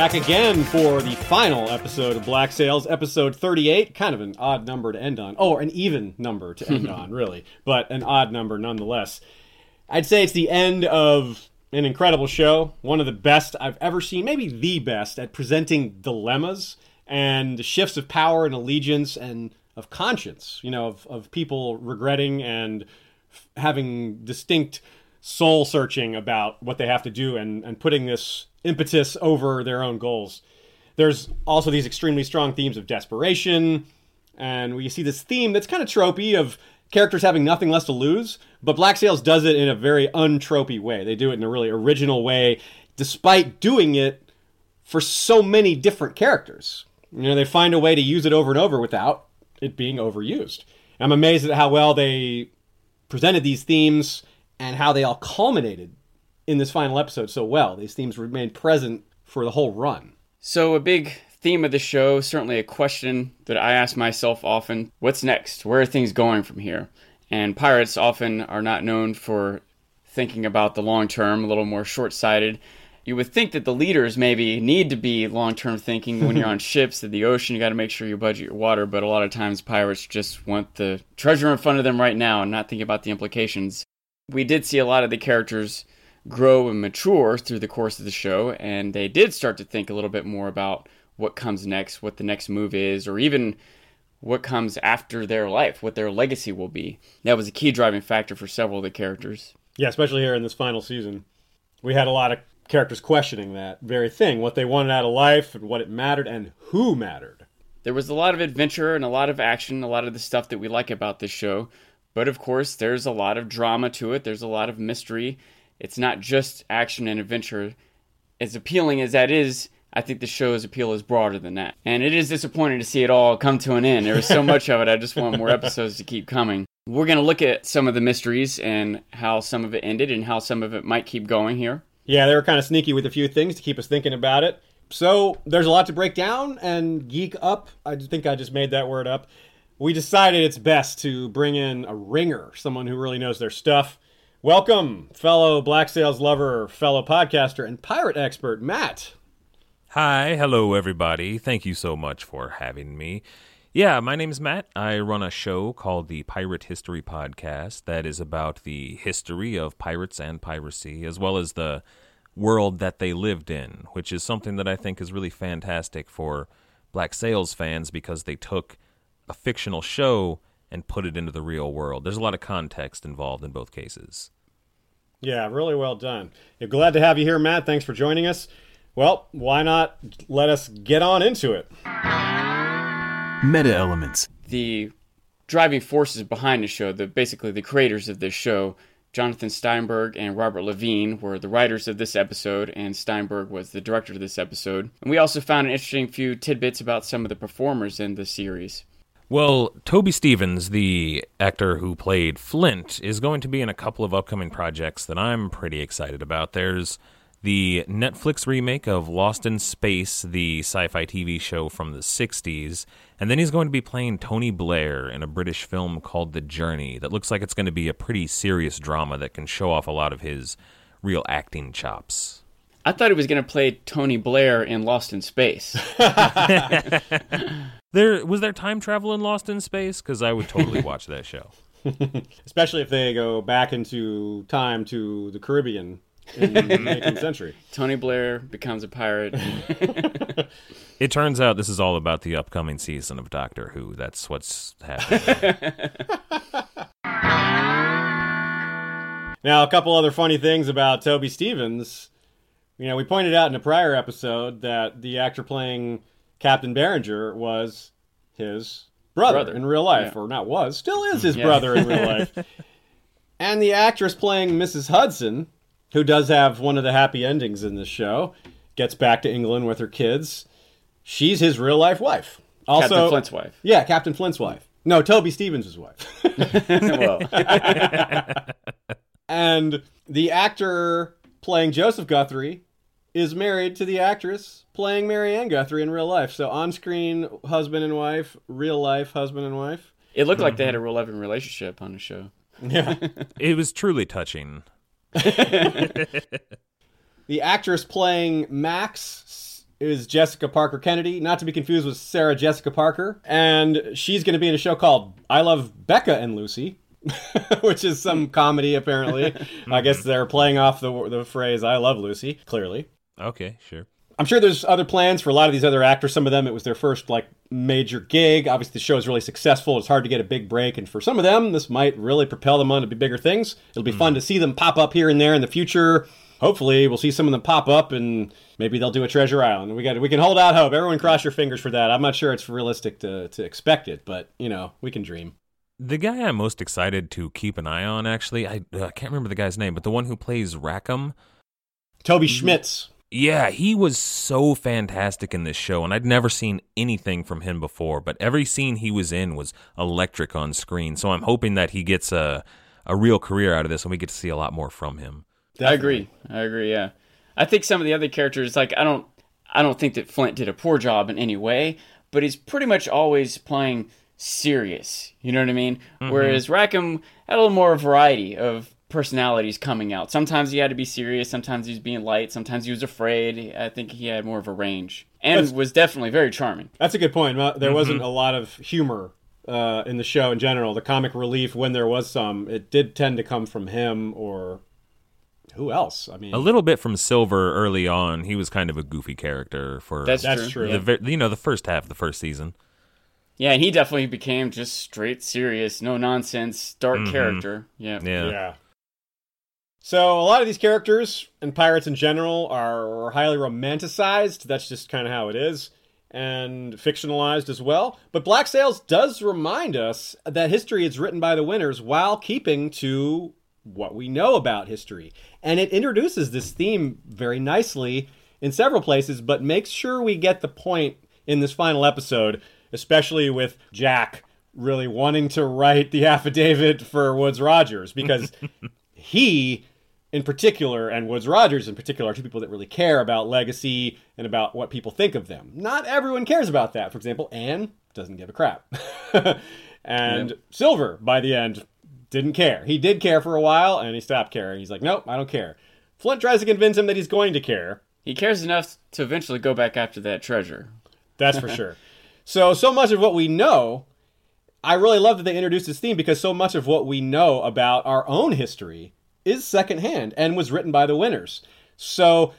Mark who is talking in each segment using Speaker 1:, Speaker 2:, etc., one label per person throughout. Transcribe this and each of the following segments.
Speaker 1: Back again for the final episode of Black Sails, episode 38. Kind of an odd number to end on. Oh, an even number to end on, really, but an odd number nonetheless. I'd say it's the end of an incredible show, one of the best I've ever seen, maybe the best at presenting dilemmas and shifts of power and allegiance and of conscience, you know, of, of people regretting and f- having distinct soul searching about what they have to do and, and putting this impetus over their own goals. There's also these extremely strong themes of desperation, and we see this theme that's kind of tropey of characters having nothing less to lose, but Black Sails does it in a very untropey way. They do it in a really original way, despite doing it for so many different characters. You know, they find a way to use it over and over without it being overused. I'm amazed at how well they presented these themes and how they all culminated in this final episode so well. These themes remained present for the whole run.
Speaker 2: So, a big theme of the show, certainly a question that I ask myself often what's next? Where are things going from here? And pirates often are not known for thinking about the long term, a little more short sighted. You would think that the leaders maybe need to be long term thinking when you're on ships in the ocean. You got to make sure you budget your water, but a lot of times pirates just want the treasure in front of them right now and not think about the implications. We did see a lot of the characters grow and mature through the course of the show, and they did start to think a little bit more about what comes next, what the next move is, or even what comes after their life, what their legacy will be. That was a key driving factor for several of the characters.
Speaker 1: Yeah, especially here in this final season. We had a lot of characters questioning that very thing what they wanted out of life and what it mattered and who mattered.
Speaker 2: There was a lot of adventure and a lot of action, a lot of the stuff that we like about this show. But of course, there's a lot of drama to it, there's a lot of mystery. It's not just action and adventure. As appealing as that is, I think the show's appeal is broader than that. And it is disappointing to see it all come to an end. There was so much of it, I just want more episodes to keep coming. We're going to look at some of the mysteries and how some of it ended and how some of it might keep going here.
Speaker 1: Yeah, they were kind of sneaky with a few things to keep us thinking about it. So there's a lot to break down and geek up. I think I just made that word up. We decided it's best to bring in a ringer, someone who really knows their stuff. Welcome, fellow Black Sails lover, fellow podcaster, and pirate expert, Matt.
Speaker 3: Hi, hello everybody. Thank you so much for having me. Yeah, my name is Matt. I run a show called the Pirate History Podcast that is about the history of pirates and piracy, as well as the world that they lived in, which is something that I think is really fantastic for Black Sails fans because they took a fictional show and put it into the real world. There's a lot of context involved in both cases.
Speaker 1: Yeah, really well done. Yeah, glad to have you here, Matt. Thanks for joining us. Well, why not let us get on into it?
Speaker 4: Meta elements.
Speaker 2: The driving forces behind the show, the basically the creators of this show, Jonathan Steinberg and Robert Levine were the writers of this episode, and Steinberg was the director of this episode. And we also found an interesting few tidbits about some of the performers in the series.
Speaker 3: Well, Toby Stephens, the actor who played Flint, is going to be in a couple of upcoming projects that I'm pretty excited about. There's the Netflix remake of Lost in Space, the sci fi TV show from the 60s. And then he's going to be playing Tony Blair in a British film called The Journey that looks like it's going to be a pretty serious drama that can show off a lot of his real acting chops.
Speaker 2: I thought he was going to play Tony Blair in Lost in Space.
Speaker 3: there was there time travel in Lost in Space because I would totally watch that show.
Speaker 1: Especially if they go back into time to the Caribbean in the 18th century.
Speaker 2: Tony Blair becomes a pirate.
Speaker 3: it turns out this is all about the upcoming season of Doctor Who. That's what's happening.
Speaker 1: now, a couple other funny things about Toby Stephens. You know, we pointed out in a prior episode that the actor playing Captain Berringer was his brother, brother. in real life, yeah. or not was, still is his yeah. brother in real life. and the actress playing Mrs. Hudson who does have one of the happy endings in this show, gets back to England with her kids. She's his real life wife. Also,
Speaker 2: Captain Flint's wife.
Speaker 1: Yeah, Captain Flint's wife. No, Toby Stephens' wife. and the actor playing Joseph Guthrie is married to the actress playing Marianne Guthrie in real life. So on screen, husband and wife, real life, husband and wife.
Speaker 2: It looked like they had a mm-hmm. real loving relationship on the show.
Speaker 1: Yeah.
Speaker 3: it was truly touching.
Speaker 1: The actress playing Max is Jessica Parker Kennedy, not to be confused with Sarah Jessica Parker. And she's going to be in a show called I Love Becca and Lucy. which is some comedy apparently. I guess mm-hmm. they're playing off the the phrase "I love Lucy." Clearly,
Speaker 3: Okay, sure.
Speaker 1: I'm sure there's other plans for a lot of these other actors. Some of them, it was their first like major gig. Obviously, the show is really successful. It's hard to get a big break, and for some of them, this might really propel them on to bigger things. It'll be fun to see them pop up here and there in the future. Hopefully, we'll see some of them pop up, and maybe they'll do a Treasure Island. We got we can hold out hope. Everyone, cross your fingers for that. I'm not sure it's realistic to to expect it, but you know, we can dream.
Speaker 3: The guy I'm most excited to keep an eye on, actually, I uh, can't remember the guy's name, but the one who plays Rackham.
Speaker 1: Toby Schmitz.
Speaker 3: Yeah, he was so fantastic in this show, and I'd never seen anything from him before. But every scene he was in was electric on screen. So I'm hoping that he gets a a real career out of this, and we get to see a lot more from him.
Speaker 2: I agree. I agree. Yeah, I think some of the other characters, like I don't, I don't think that Flint did a poor job in any way, but he's pretty much always playing serious. You know what I mean? Mm-hmm. Whereas Rackham had a little more variety of personalities coming out. Sometimes he had to be serious. Sometimes he was being light. Sometimes he was afraid. I think he had more of a range and
Speaker 1: That's-
Speaker 2: was definitely very charming.
Speaker 1: That's a good point. Well, There wasn't a lot of humor uh, in the show in general. The comic relief, when there was some, it did tend to come from him or who else? I mean,
Speaker 3: A little bit from Silver early on. He was kind of a goofy character for
Speaker 2: That's,
Speaker 1: That's
Speaker 2: true.
Speaker 1: true.
Speaker 3: the ve- you know the first half of the first season.
Speaker 2: Yeah, and he definitely became just straight serious, no nonsense, dark character. Yeah.
Speaker 3: Yeah.
Speaker 1: yeah. So a lot of these characters and pirates in general are highly romanticized. That's just kind of how it is. And fictionalized as well. But Black Sails does remind us that history is written by the winners while keeping to what we know about history. And it introduces this theme very nicely in several places, but makes sure we get the point in this final episode, especially with Jack really wanting to write the affidavit for Woodes Rogers because he in particular and Woodes Rogers in particular are two people that really care about legacy and about what people think of them. Not everyone cares about that. For example, Anne doesn't give a crap. and Silver by the end didn't care. He did care for a while and he stopped caring. He's like, "Nope, I don't care." Flint tries to convince him that he's going to care.
Speaker 2: He cares enough to eventually go back after that treasure.
Speaker 1: That's for sure. So, so much of what we know, I really love that they introduced this theme because so much of what we know about our own history is secondhand and was written by the winners. So,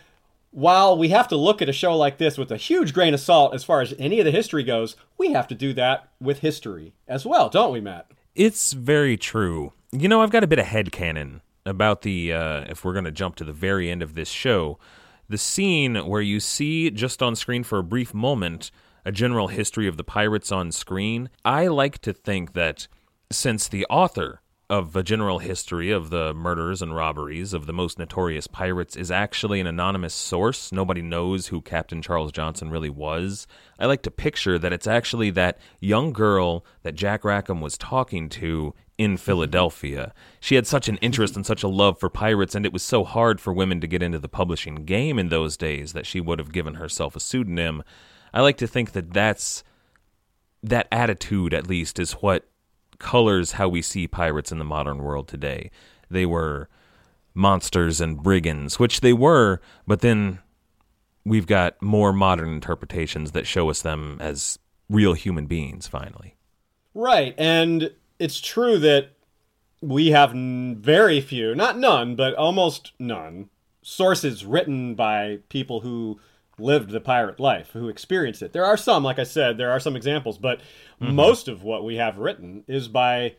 Speaker 1: while we have to look at a show like this with a huge grain of salt as far as any of the history goes, we have to do that with history as well, don't we, Matt?
Speaker 3: It's very true. You know, I've got a bit of head headcanon about the, uh, if we're going to jump to the very end of this show, the scene where you see just on screen for a brief moment a general history of the pirates on screen. I like to think that since the author of a general history of the murders and robberies of the most notorious pirates is actually an anonymous source. Nobody knows who Captain Charles Johnson really was. I like to picture that it's actually that young girl that Jack Rackham was talking to in Philadelphia. She had such an interest and such a love for pirates, and it was so hard for women to get into the publishing game in those days that she would have given herself a pseudonym. I like to think that that's that attitude, at least, is what colors how we see pirates in the modern world today. They were monsters and brigands, which they were, but then we've got more modern interpretations that show us them as real human beings, finally.
Speaker 1: Right, and it's true that we have very few, not none, but almost none, sources written by people who lived the pirate life, who experienced it. There are some, like I said, there are some examples, but mm-hmm. most of what we have written is by,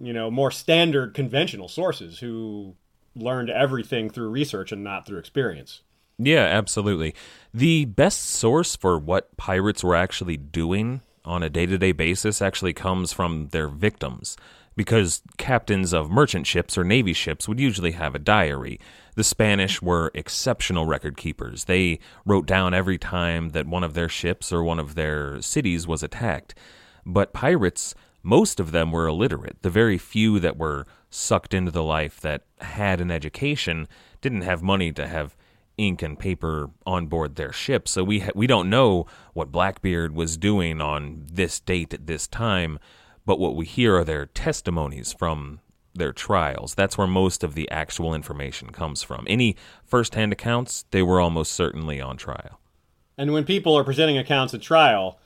Speaker 1: you know, more standard conventional sources who learned everything through research and not through experience.
Speaker 3: Yeah, absolutely. The best source for what pirates were actually doing on a day to day basis actually comes from their victims, because captains of merchant ships or navy ships would usually have a diary. The Spanish were exceptional record keepers. They wrote down every time that one of their ships or one of their cities was attacked. But pirates, most of them were illiterate. The very few that were sucked into the life that had an education didn't have money to have ink and paper on board their ship. So we ha- we don't know what Blackbeard was doing on this date at this time, but what we hear are their testimonies from their trials. That's where most of the actual information comes from. Any first-hand accounts, they were almost certainly on trial.
Speaker 1: And when people are presenting accounts at trial,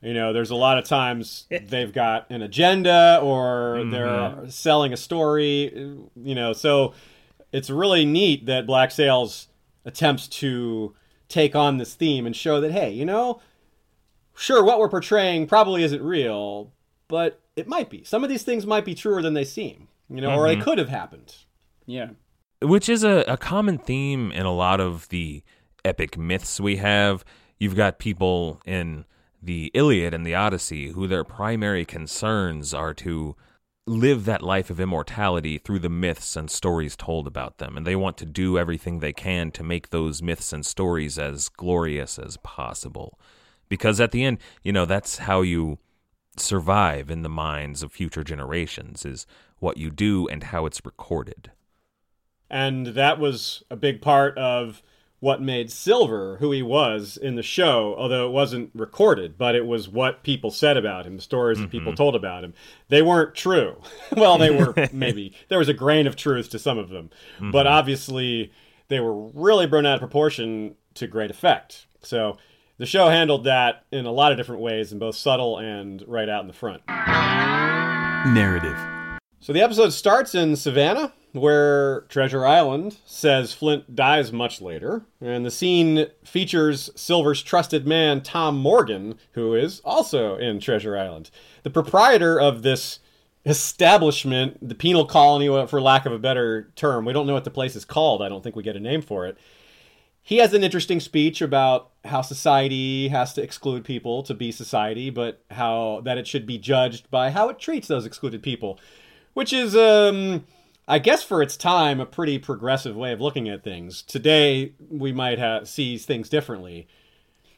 Speaker 1: you know, there's a lot of times eh. they've got an agenda or mm-hmm. they're selling a story, you know, so it's really neat that Black Sails attempts to take on this theme and show that, hey, you know, sure, what we're portraying probably isn't real, but it might be. Some of these things might be truer than they seem, you know, or it mm-hmm. could have happened.
Speaker 2: Yeah.
Speaker 3: which is a, a common theme in a lot of the epic myths we have. You've got people in the Iliad and the Odyssey who their primary concerns are to live that life of immortality through the myths and stories told about them. And they want to do everything they can to make those myths and stories as glorious as possible. Because at the end, you know, that's how you survive in the minds of future generations is what you do and how it's recorded.
Speaker 1: And that was a big part of what made Silver who he was in the show, although it wasn't recorded, but it was what people said about him, the stories that people mm-hmm. told about him. They weren't true. well, they were maybe. There was a grain of truth to some of them, mm-hmm. but obviously they were really blown out of proportion to great effect. So the show handled that in a lot of different ways, in both subtle and right out in the front.
Speaker 4: Narrative.
Speaker 1: So the episode starts in Savannah, where Treasure Island says Flint dies much later, and the scene features Silver's trusted man, Tom Morgan, who is also in Treasure Island. The proprietor of this establishment, the penal colony, for lack of a better term, we don't know what the place is called, I don't think we get a name for it. He has an interesting speech about how society has to exclude people to be society, but how that it should be judged by how it treats those excluded people which is um I guess for its time a pretty progressive way of looking at things. Today we might have see things differently,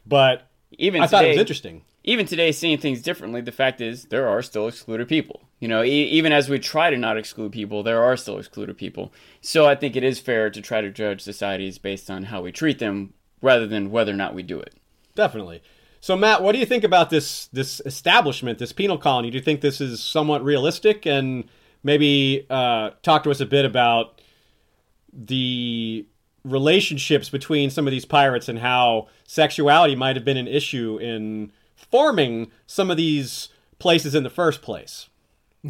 Speaker 1: but
Speaker 2: Even
Speaker 1: I thought it was
Speaker 2: today-
Speaker 1: interesting.
Speaker 2: even today seeing things differently the fact is there are still excluded people you know e- even as we try to not exclude people there are still excluded people so i think it is fair to try to judge societies based on how we treat them rather than whether or not we do it
Speaker 1: Definitely. So Matt, what do you think about this this establishment, this penal colony? Do you think this is somewhat realistic? And maybe uh, talk to us a bit about the relationships between some of these pirates and how sexuality might have been an issue in forming some of these places in the first place.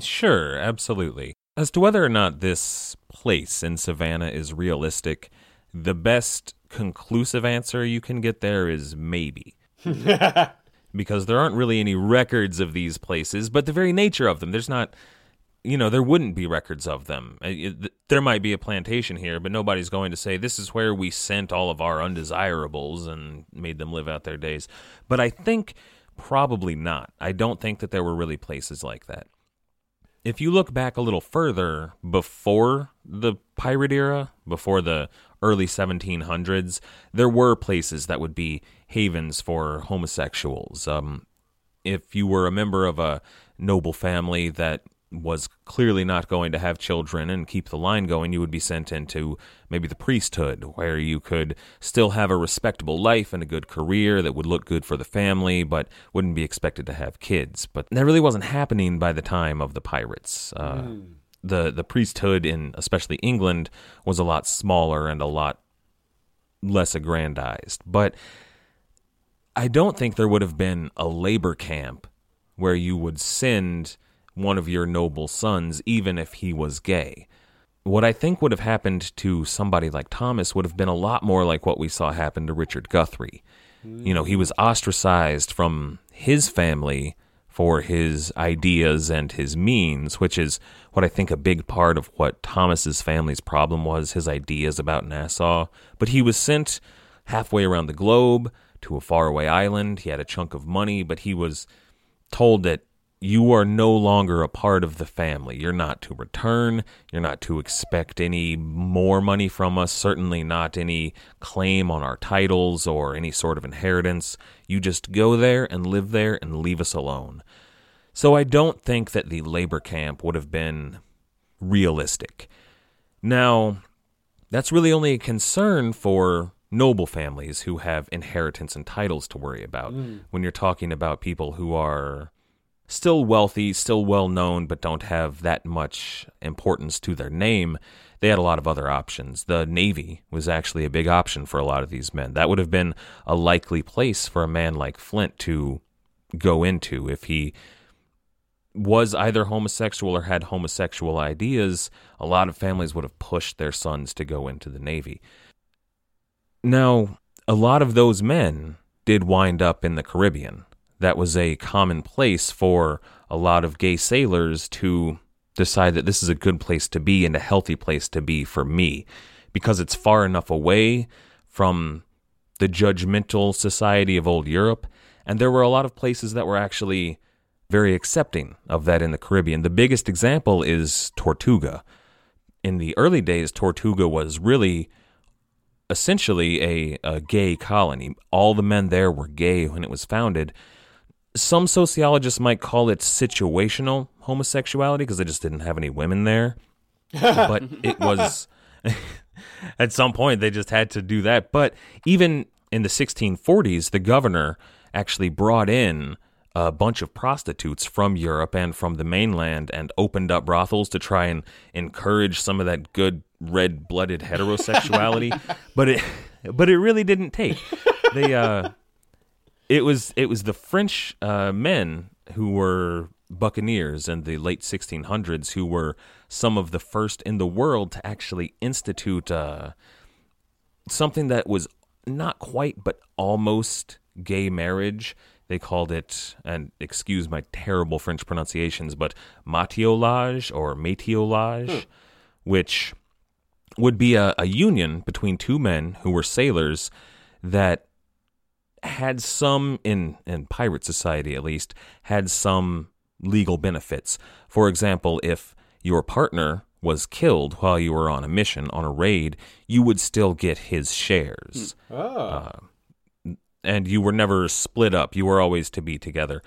Speaker 3: Sure, absolutely. As to whether or not this place in Savannah is realistic, the best conclusive answer you can get there is maybe. because there aren't really any records of these places, but the very nature of them, there's not, you know, there wouldn't be records of them. There might be a plantation here, but nobody's going to say this is where we sent all of our undesirables and made them live out their days. But I think probably not. I don't think that there were really places like that if you look back a little further before the pirate era, before the early 1700s, there were places that would be havens for homosexuals. Um, if you were a member of a noble family that was clearly not going to have children and keep the line going, you would be sent into maybe the priesthood, where you could still have a respectable life and a good career that would look good for the family, but wouldn't be expected to have kids. But that really wasn't happening by the time of the pirates. Uh, The the priesthood in especially England was a lot smaller and a lot less aggrandized. But I don't think there would have been a labor camp where you would send one of your noble sons, even if he was gay. What I think would have happened to somebody like Thomas would have been a lot more like what we saw happen to Richard Guthrie. You know, he was ostracized from his family for his ideas and his means, which is what I think a big part of what Thomas's family's problem was his ideas about Nassau. But he was sent halfway around the globe to a faraway island. He had a chunk of money, but he was told that you are no longer a part of the family. You're not to return. You're not to expect any more money from us, certainly not any claim on our titles or any sort of inheritance. You just go there and live there and leave us alone. So I don't think that the labor camp would have been realistic. Now, that's really only a concern for noble families who have inheritance and titles to worry about. Mm. When you're talking about people who are still wealthy, still well known, but don't have that much importance to their name, they had a lot of other options. The Navy was actually a big option for a lot of these men. That would have been a likely place for a man like Flint to go into if he was either homosexual or had homosexual ideas. A lot of families would have pushed their sons to go into the Navy. Now, a lot of those men did wind up in the Caribbean. That was a common place for a lot of gay sailors to decide that this is a good place to be and a healthy place to be for me because it's far enough away from the judgmental society of old Europe. And there were a lot of places that were actually very accepting of that in the Caribbean. The biggest example is Tortuga. In the early days, Tortuga was really essentially a, a gay colony. All the men there were gay when it was founded. Some sociologists might call it situational homosexuality because they just didn't have any women there. but it was at some point they just had to do that. But even in the 1640s, the governor actually brought in a bunch of prostitutes from Europe and from the mainland and opened up brothels to try and encourage some of that good red-blooded heterosexuality. but it but it really didn't take. They uh it was it was the French uh, men who were buccaneers in the late 1600s who were some of the first in the world to actually institute uh, something that was not quite but almost gay marriage. They called it, and excuse my terrible French pronunciations, but matelotage or matelotage, hmm. which would be a, a union between two men who were sailors that had some in in pirate society at least had some legal benefits. For example, if your partner was killed while you were on a mission on a raid, you would still get his shares.
Speaker 1: Oh. Uh,
Speaker 3: and you were never split up. You were always to be together.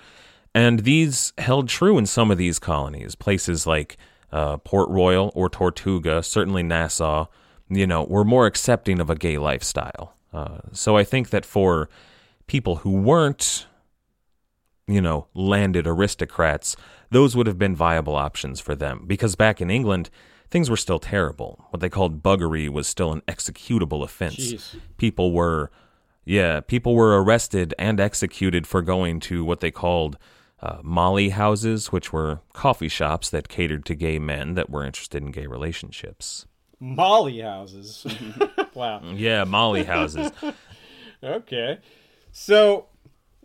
Speaker 3: And these held true in some of these colonies, places like uh, Port Royal or Tortuga, certainly Nassau, you know, were more accepting of a gay lifestyle. Uh, so I think that for people who weren't, you know, landed aristocrats, those would have been viable options for them. Because back in England, things were still terrible. What they called buggery was still an executable offense.
Speaker 1: Jeez.
Speaker 3: People were, yeah, people were arrested and executed for going to what they called uh, molly houses, which were coffee shops that catered to gay men that were interested in gay relationships.
Speaker 1: Molly houses. wow.
Speaker 3: Yeah, molly houses.
Speaker 1: okay. So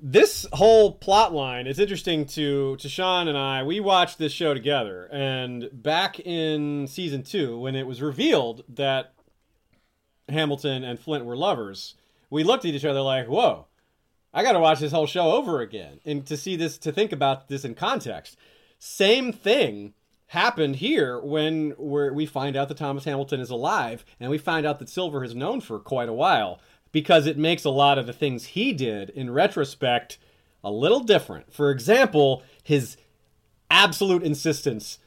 Speaker 1: this whole plot line is interesting to to Sean and I. We watched this show together, and back in season two, when it was revealed that Hamilton and Flint were lovers, we looked at each other like, "Whoa, I got to watch this whole show over again," and to see this, to think about this in context. Same thing happened here when we find out that Thomas Hamilton is alive, and we find out that Silver has known for quite a while because it makes a lot of the things he did in retrospect a little different. For example, his absolute insistence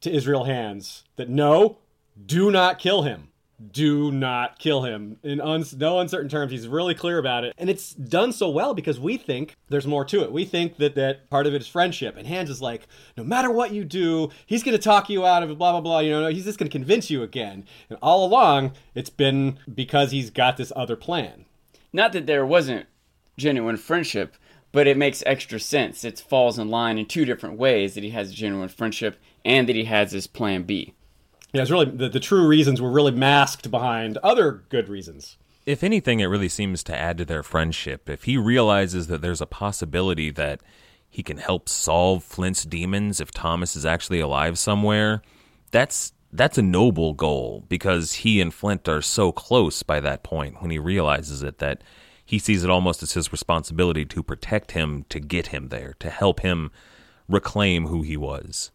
Speaker 1: to Israel Hands that no, do not kill him. Do not kill him. In un- no uncertain terms, he's really clear about it. And it's done so well because we think there's more to it. We think that, that part of it is friendship. And Hands is like, no matter what you do, he's going to talk you out of it, blah, blah, blah. You know, he's just going to convince you again. And all along, it's been because he's got this other plan.
Speaker 2: Not that there wasn't genuine friendship, but it makes extra sense. It falls in line in two different ways that he has genuine friendship and that he has his plan B.
Speaker 1: Yeah, it's really the, the true reasons were really masked behind other good reasons.
Speaker 3: If anything, it really seems to add to their friendship. If he realizes that there's a possibility that he can help solve Flint's demons if Thomas is actually alive somewhere, that's that's a noble goal because he and Flint are so close by that point when he realizes it that he sees it almost as his responsibility to protect him, to get him there, to help him reclaim who he was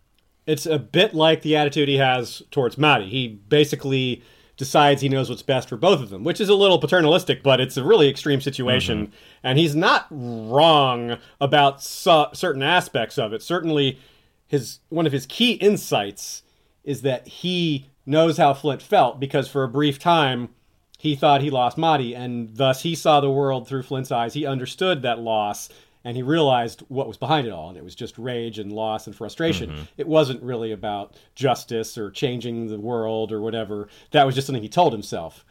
Speaker 1: it's a bit like the attitude he has towards Madi. He basically decides he knows what's best for both of them, which is a little paternalistic, but it's a really extreme situation. Mm-hmm. And he's not wrong about su- certain aspects of it. Certainly, his one of his key insights is that he knows how Flint felt because for a brief time he thought he lost Madi, and thus he saw the world through Flint's eyes. He understood that loss, and he realized what was behind it all, and it was just rage and loss and frustration. Mm-hmm. It wasn't really about justice or changing the world or whatever. That was just something he told himself,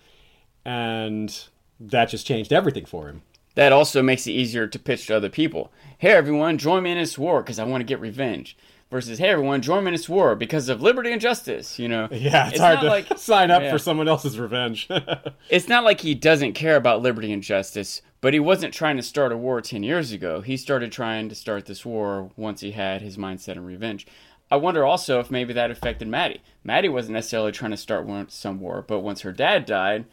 Speaker 1: and that just changed everything for him.
Speaker 2: That also makes it easier to pitch to other people. Hey everyone, join me in this war because I want to get revenge. Versus, hey everyone, join me in this war because of liberty and justice. You know,
Speaker 1: Yeah, it's, hard
Speaker 2: not
Speaker 1: to
Speaker 2: like
Speaker 1: sign up
Speaker 2: yeah.
Speaker 1: for someone else's revenge.
Speaker 2: it's not like he doesn't care about liberty and justice, but he wasn't trying to start a war 10 years ago. He started trying to start this war once he had his mindset on revenge. I wonder also if maybe that affected Madi. Madi wasn't necessarily trying to start one, some war, but once her dad died,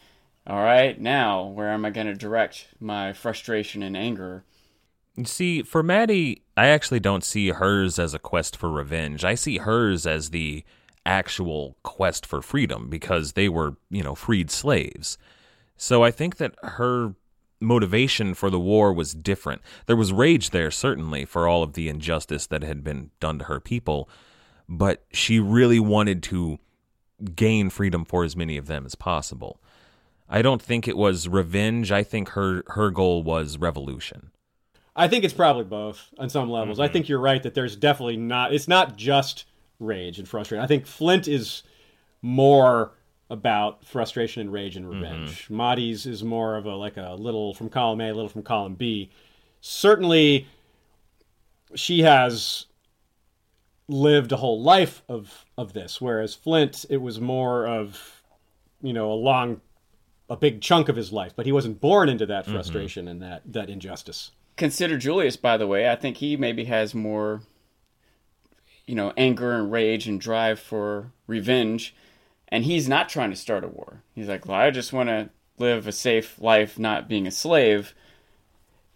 Speaker 2: all right, now where am I going to direct my frustration and anger?
Speaker 3: You see, for Madi, I actually don't see hers as a quest for revenge. I see hers as the actual quest for freedom because they were, you know, freed slaves. So I think that her motivation for the war was different. There was rage there, certainly, for all of the injustice that had been done to her people, but she really wanted to gain freedom for as many of them as possible. I don't think it was revenge. I think her her goal was revolution.
Speaker 1: I think it's probably both on some levels. I mm-hmm. think you're right that there's definitely not. It's not just rage and frustration. I think Flint is more about frustration and rage and revenge. Mm-hmm. Madi's is more of a like a little from column A, a little from column B. Certainly, she has lived a whole life of of this, whereas Flint, it was more of you know a long, a big chunk of his life, but he wasn't born into that mm-hmm. frustration and that that injustice.
Speaker 2: Consider Julius, by the way. I think he maybe has more, you know, anger and rage and drive for revenge. And he's not trying to start a war. He's like, well, I just want to live a safe life, not being a slave.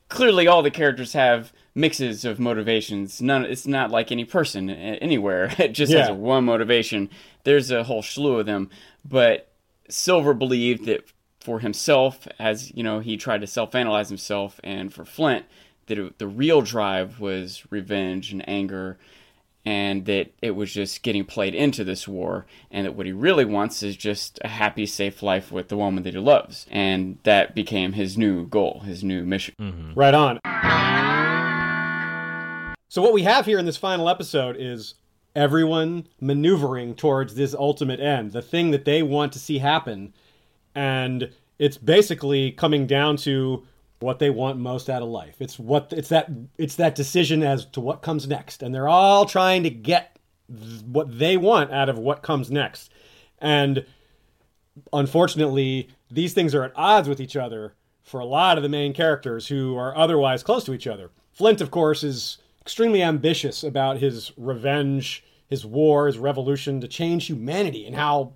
Speaker 2: Clearly, all the characters have mixes of motivations. None. It's not like any person anywhere. It just has one motivation. There's a whole slew of them. But Silver believed that for himself, as you know, he tried to self-analyze himself, and for Flint, that it, the real drive was revenge and anger, and that it was just getting played into this war, and that what he really wants is just a happy, safe life with the woman that he loves, and that became his new goal, his new mission. Mm-hmm.
Speaker 1: Right on. So what we have here in this final episode is everyone maneuvering towards this ultimate end, the thing that they want to see happen, and it's basically coming down to what they want most out of life. It's what it's that it's that decision as to what comes next, and they're all trying to get what they want out of what comes next. And unfortunately, these things are at odds with each other for a lot of the main characters who are otherwise close to each other. Flint, of course, is extremely ambitious about his revenge, his war, his revolution to change humanity and how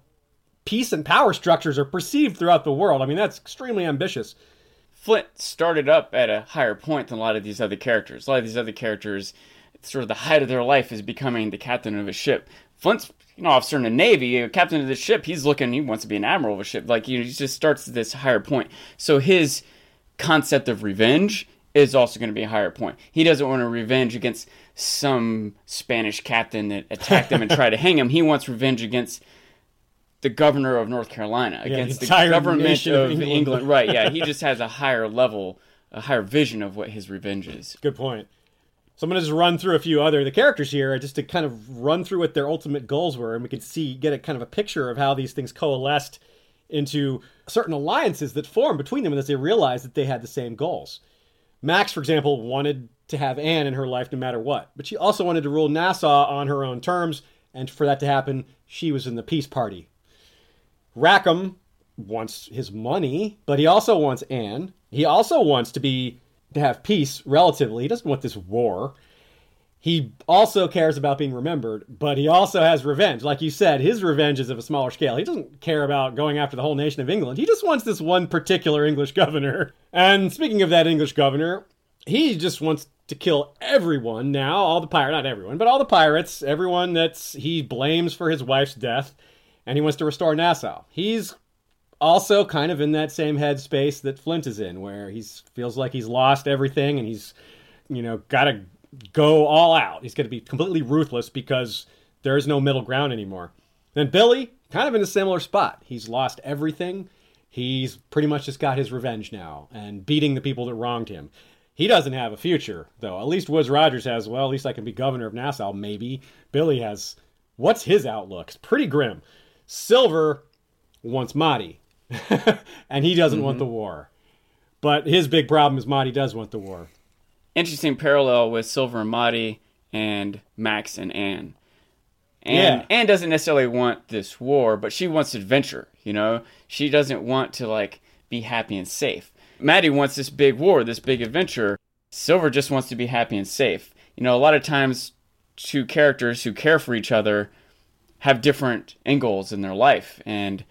Speaker 1: peace and power structures are perceived throughout the world. I mean, that's extremely ambitious.
Speaker 2: Flint started up at a higher point than a lot of these other characters. A lot of these other characters, sort of the height of their life is becoming the captain of a ship. Flint's you know officer in the navy, captain of the ship. He's looking. He wants to be an admiral of a ship. Like you know, he just starts at this higher point. So his concept of revenge is also going to be a higher point. He doesn't want to revenge against some Spanish captain that attacked him and tried to hang him. He wants revenge against the governor of North Carolina,
Speaker 1: the
Speaker 2: against the,
Speaker 1: entire
Speaker 2: government of England.
Speaker 1: England.
Speaker 2: Right, yeah. He just has a higher level, a higher vision of what his revenge is.
Speaker 1: Good point. So I'm to just run through a few other the characters here, just to kind of run through what their ultimate goals were, and we can see get a kind of a picture of how these things coalesced into certain alliances that formed between them as they realized that they had the same goals. Max, for example, wanted to have Anne in her life no matter what, but she also wanted to rule Nassau on her own terms, and for that to happen, she was in the peace party. Rackham wants his money, but he also wants Anne. He also wants to be to have peace relatively. He doesn't want this war. He also cares about being remembered, but he also has revenge. Like you said, his revenge is of a smaller scale. He doesn't care about going after the whole nation of England. He just wants this one particular English governor. And speaking of that English governor, he just wants to kill everyone now, all the pirates, not everyone, but all the pirates, everyone that's he blames for his wife's death, and he wants to restore Nassau. He's also kind of in that same headspace that Flint is in, where he feels like he's lost everything and he's, you know, got to go all out. He's going to be completely ruthless because there is no middle ground anymore. Then Billy, kind of in a similar spot. He's lost everything. He's pretty much just got his revenge now and beating the people that wronged him. He doesn't have a future, though. At least Woodes Rogers has, well, at least I can be governor of Nassau, maybe. Billy has, what's his outlook? It's pretty grim. Silver wants Madi, and he doesn't want the mm-hmm. war. But his big problem is Madi does want the war.
Speaker 2: Interesting parallel with Silver and Madi and Max and Anne. Anne,
Speaker 1: Yeah.
Speaker 2: Anne doesn't necessarily want this war, but she wants adventure, you know? She doesn't want to, like, be happy and safe. Madi wants this big war, this big adventure. Silver just wants to be happy and safe. You know, a lot of times, two characters who care for each other have different end goals in their life, and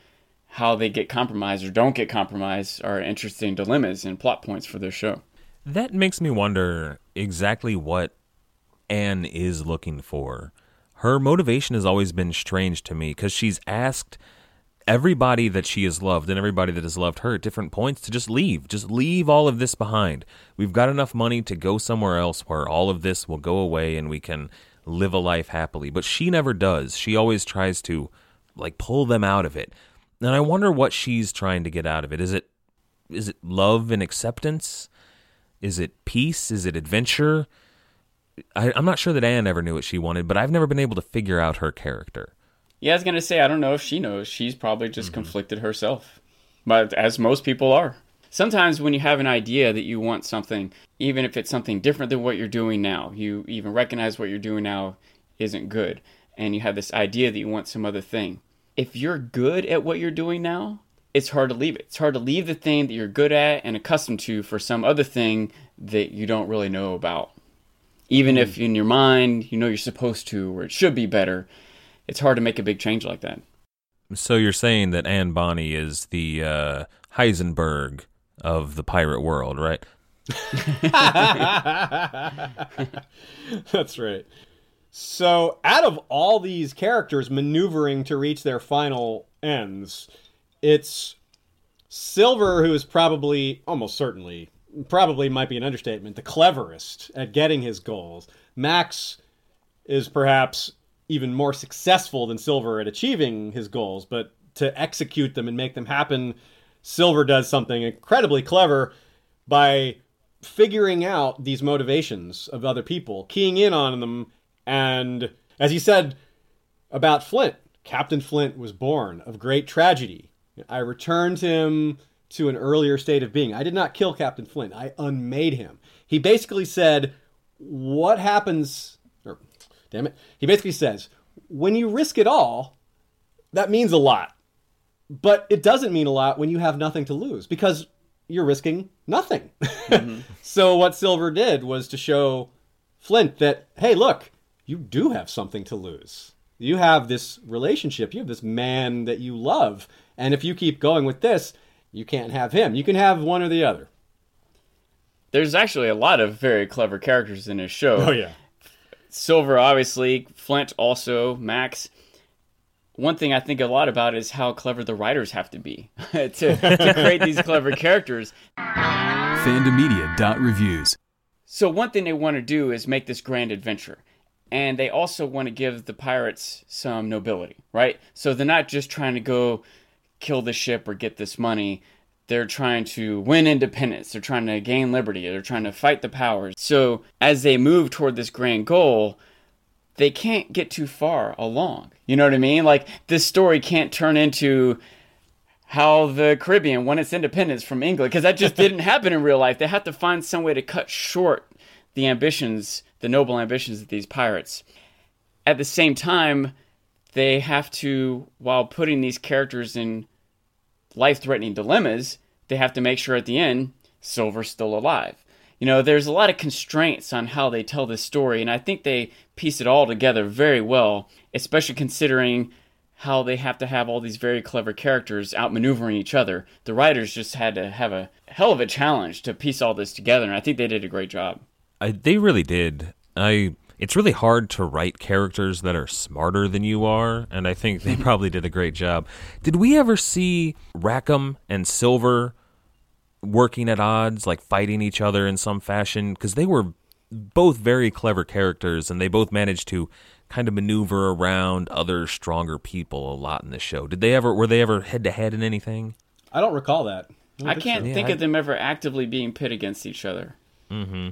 Speaker 2: how they get compromised or don't get compromised are interesting dilemmas and plot points for their show.
Speaker 3: That makes me wonder exactly what Anne is looking for. Her motivation has always been strange to me because she's asked everybody that she has loved and everybody that has loved her at different points to just leave. Just leave all of this behind. We've got enough money to go somewhere else where all of this will go away and we can live a life happily. But she never does. She always tries to like pull them out of it. And I wonder what she's trying to get out of it. Is it is it love and acceptance? Is it peace? Is it adventure? I, I'm not sure that Anne ever knew what she wanted, but I've never been able to figure out her character.
Speaker 2: Yeah, I was gonna say I don't know if she knows. She's probably just mm-hmm. conflicted herself, but as most people are. Sometimes when you have an idea that you want something, even if it's something different than what you're doing now, you even recognize what you're doing now isn't good, and you have this idea that you want some other thing. If you're good at what you're doing now, it's hard to leave it. It's hard to leave the thing that you're good at and accustomed to for some other thing that you don't really know about. Even if in your mind you know you're supposed to or it should be better, it's hard to make a big change like that.
Speaker 3: So you're saying that Anne Bonny is the uh, Heisenberg of the pirate world, right?
Speaker 1: That's right. So, out of all these characters maneuvering to reach their final ends, it's Silver who is probably, almost certainly, probably might be an understatement, the cleverest at getting his goals. Max is perhaps even more successful than Silver at achieving his goals, but to execute them and make them happen, Silver does something incredibly clever by figuring out these motivations of other people, keying in on them, and as he said about Flint, Captain Flint was born of great tragedy. I returned him to an earlier state of being. I did not kill Captain Flint. I unmade him. He basically said, "What happens?" Or, damn it, he basically says, "When you risk it all, that means a lot, but it doesn't mean a lot when you have nothing to lose because you're risking nothing." Mm-hmm. so what Silver did was to show Flint that, hey, look, you do have something to lose. You have this relationship. You have this man that you love. And if you keep going with this, you can't have him. You can have one or the other.
Speaker 2: There's actually a lot of very clever characters in this show.
Speaker 1: Oh, yeah.
Speaker 2: Silver, obviously, Flint, also, Max. One thing I think a lot about is how clever the writers have to be to, to create these clever characters.
Speaker 4: Fandomedia.reviews.
Speaker 2: So, one thing they want to do is make this grand adventure. And they also want to give the pirates some nobility, right? So, they're not just trying to go kill the ship or get this money. They're trying to win independence. They're trying to gain liberty. They're trying to fight the powers. So, as they move toward this grand goal, they can't get too far along. You know what I mean? Like, this story can't turn into how the Caribbean won its independence from England because that just didn't happen in real life. They have to find some way to cut short the ambitions, the noble ambitions of these pirates. At the same time, they have to, while putting these characters in life threatening dilemmas, they have to make sure at the end Silver's still alive. You know, there's a lot of constraints on how they tell this story, and I think they piece it all together very well, especially considering how they have to have all these very clever characters outmaneuvering each other. The writers just had to have a hell of a challenge to piece all this together, and I think they did a great job.
Speaker 3: I, they really did. I. It's really hard to write characters that are smarter than you are, and I think they probably did a great job. Did we ever see Rackham and Silver working at odds, like fighting each other in some fashion? Because they were both very clever characters, and they both managed to kind of maneuver around other stronger people a lot in the show. Did they ever? Were they ever head to head in anything?
Speaker 1: I don't recall that.
Speaker 2: I can't
Speaker 3: Yeah,
Speaker 2: think
Speaker 3: I-
Speaker 2: of them ever actively being pit against each other.
Speaker 1: Mm-hmm.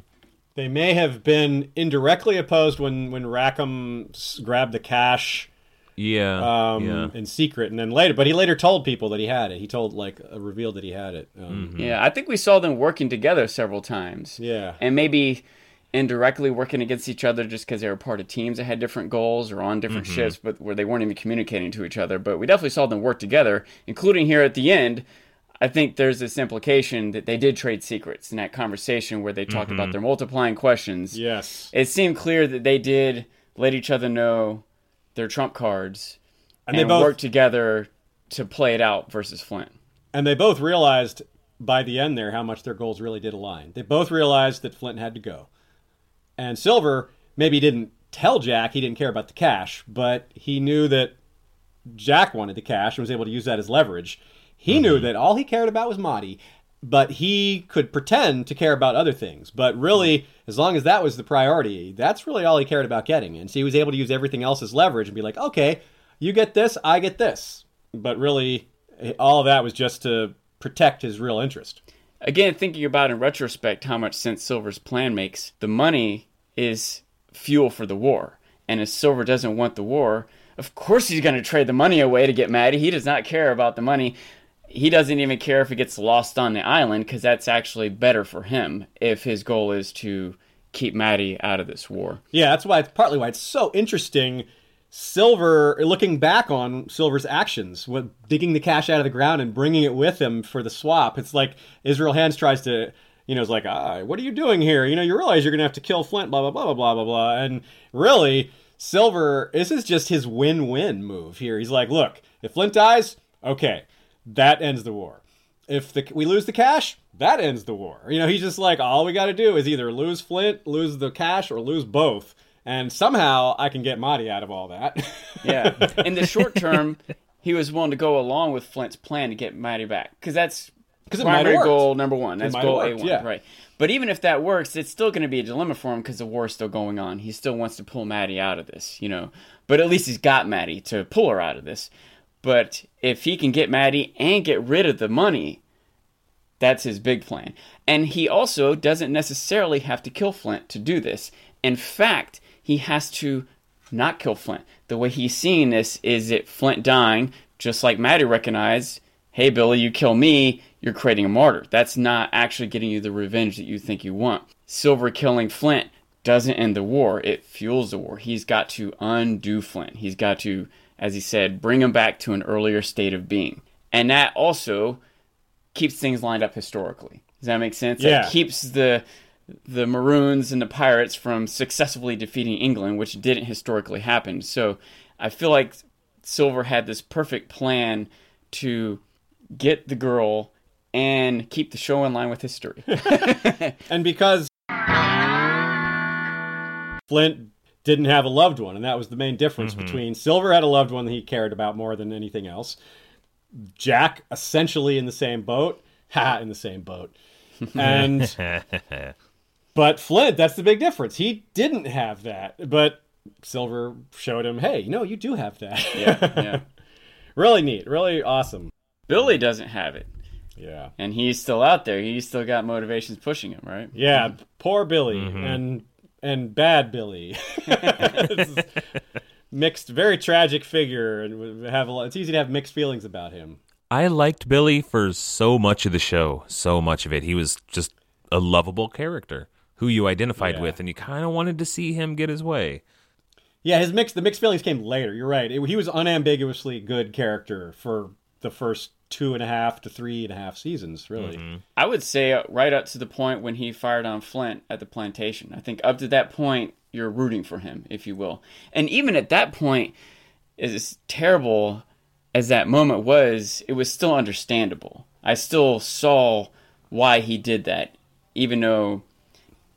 Speaker 1: They may have been indirectly opposed when when Rackham grabbed the cash
Speaker 3: Yeah.
Speaker 1: um,
Speaker 3: yeah.
Speaker 1: in secret, and then later, but he later told people that he had it. He told like uh, revealed that he had it. Um,
Speaker 2: Yeah, I think we saw them working together several times.
Speaker 1: Yeah.
Speaker 2: And maybe indirectly working against each other just because they were part of teams that had different goals or on different mm-hmm. ships, but where they weren't even communicating to each other. But we definitely saw them work together, including here at the end. I think there's this implication that they did trade secrets in that conversation where they talked about mm-hmm. their multiplying questions.
Speaker 1: Yes,
Speaker 2: It seemed clear that they did let each other know their trump cards
Speaker 1: and,
Speaker 2: and,
Speaker 1: they both
Speaker 2: work together to play it out versus Flint.
Speaker 1: and they both realized by the end there how much their goals really did align. They both realized that Flint had to go, and Silver maybe didn't tell Jack he didn't care about the cash, but he knew that Jack wanted the cash and was able to use that as leverage. He knew mm-hmm. that all he cared about was Madi, but he could pretend to care about other things. But really, as long as that was the priority, that's really all he cared about getting. And so he was able to use everything else as leverage and be like, okay, you get this, I get this. But really, all of that was just to protect his real interest.
Speaker 2: Again, thinking about in retrospect how much sense Silver's plan makes, the money is fuel for the war. And if Silver doesn't want the war, of course he's going to trade the money away to get Madi. He does not care about the money. He doesn't even care if it gets lost on the island because that's actually better for him if his goal is to keep Madi out of this war.
Speaker 1: Yeah, that's why it's partly why it's so interesting. Silver, looking back on Silver's actions, with digging the cash out of the ground and bringing it with him for the swap. It's like Israel Hands tries to, you know, is like, ah, what are you doing here? You know, you realize you're going to have to kill Flint, blah, blah, blah, blah, blah, blah, blah. And really, Silver, this is just his win win move here. He's like, look, if Flint dies, okay, that ends the war. If the, we lose the cash, that ends the war. You know, he's just like, all we got to do is either lose Flint, lose the cash, or lose both. And somehow I can get Madi out of all that.
Speaker 2: Yeah. In the short term, he was willing to go along with Flint's plan to get Madi back because that's
Speaker 1: 'Cause it might have
Speaker 2: primary goal number one. That's goal A one,
Speaker 1: yeah.
Speaker 2: right? But even if that works, it's still going to be a dilemma for him because the war is still going on. He still wants to pull Madi out of this, you know. But at least he's got Madi to pull her out of this. But if he can get Madi and get rid of the money, that's his big plan. And he also doesn't necessarily have to kill Flint to do this. In fact, he has to not kill Flint. The way he's seeing this is that Flint dying, just like Madi recognized, hey, Billy, you kill me, you're creating a martyr. That's not actually getting you the revenge that you think you want. Silver killing Flint doesn't end the war, it fuels the war. He's got to undo Flint. He's got to, as he said, bring him back to an earlier state of being. And that also keeps things lined up historically. Does that make sense?
Speaker 1: Yeah.
Speaker 2: It keeps the the Maroons and the Pirates from successfully defeating England, which didn't historically happen. So I feel like Silver had this perfect plan to get the girl and keep the show in line with history.
Speaker 1: and because Flint didn't have a loved one, and that was the main difference mm-hmm. between Silver had a loved one that he cared about more than anything else. Jack essentially in the same boat, ha, in the same boat, and but Flint, that's the big difference. He didn't have that, but Silver showed him, hey, no, you do have that.
Speaker 2: yeah. yeah.
Speaker 1: really neat, really awesome.
Speaker 2: Billy doesn't have it,
Speaker 1: Yeah.
Speaker 2: and he's still out there. He's still got motivations pushing him, right?
Speaker 1: Yeah, poor Billy mm-hmm. and and bad Billy. Mixed, very tragic figure, and have a lot. It's easy to have mixed feelings about him.
Speaker 3: I liked Billy for so much of the show, so much of it. He was just a lovable character who you identified
Speaker 1: Yeah.
Speaker 3: with, and you kind of wanted to see him get his way.
Speaker 1: Yeah, his mix. The mixed feelings came later. You're right. It- he was unambiguously good character for the first two and a half to three and a half seasons. Really.
Speaker 2: I would say uh, right up to the point when he fired on Flint at the plantation. I think up to that point, you're rooting for him, if you will. And even at that point, as terrible as that moment was, it was still understandable. I still saw why he did that, even though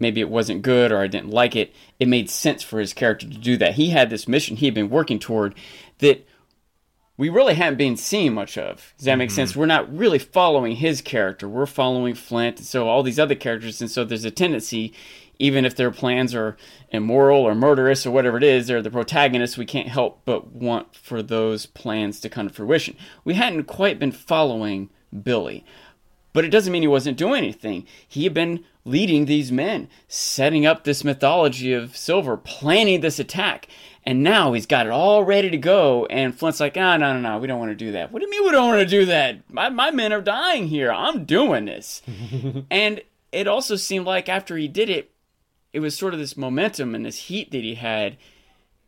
Speaker 2: maybe it wasn't good or I didn't like it. It made sense for his character to do that. He had this mission he had been working toward that we really haven't been seeing much of. Does that make mm-hmm. sense? We're not really following his character. We're following Flint, and so all these other characters, and so there's a tendency, even if their plans are immoral or murderous or whatever it is, they're the protagonists. We can't help but want for those plans to come to fruition. We hadn't quite been following Billy, But it doesn't mean he wasn't doing anything. He had been leading these men, setting up this mythology of Silver, planning this attack. And now he's got it all ready to go. And Flint's like, ah, no, no, no, we don't want to do that. What do you mean we don't want to do that? My, my men are dying here. I'm doing this. and it also seemed like after he did it, it was sort of this momentum and this heat that he had.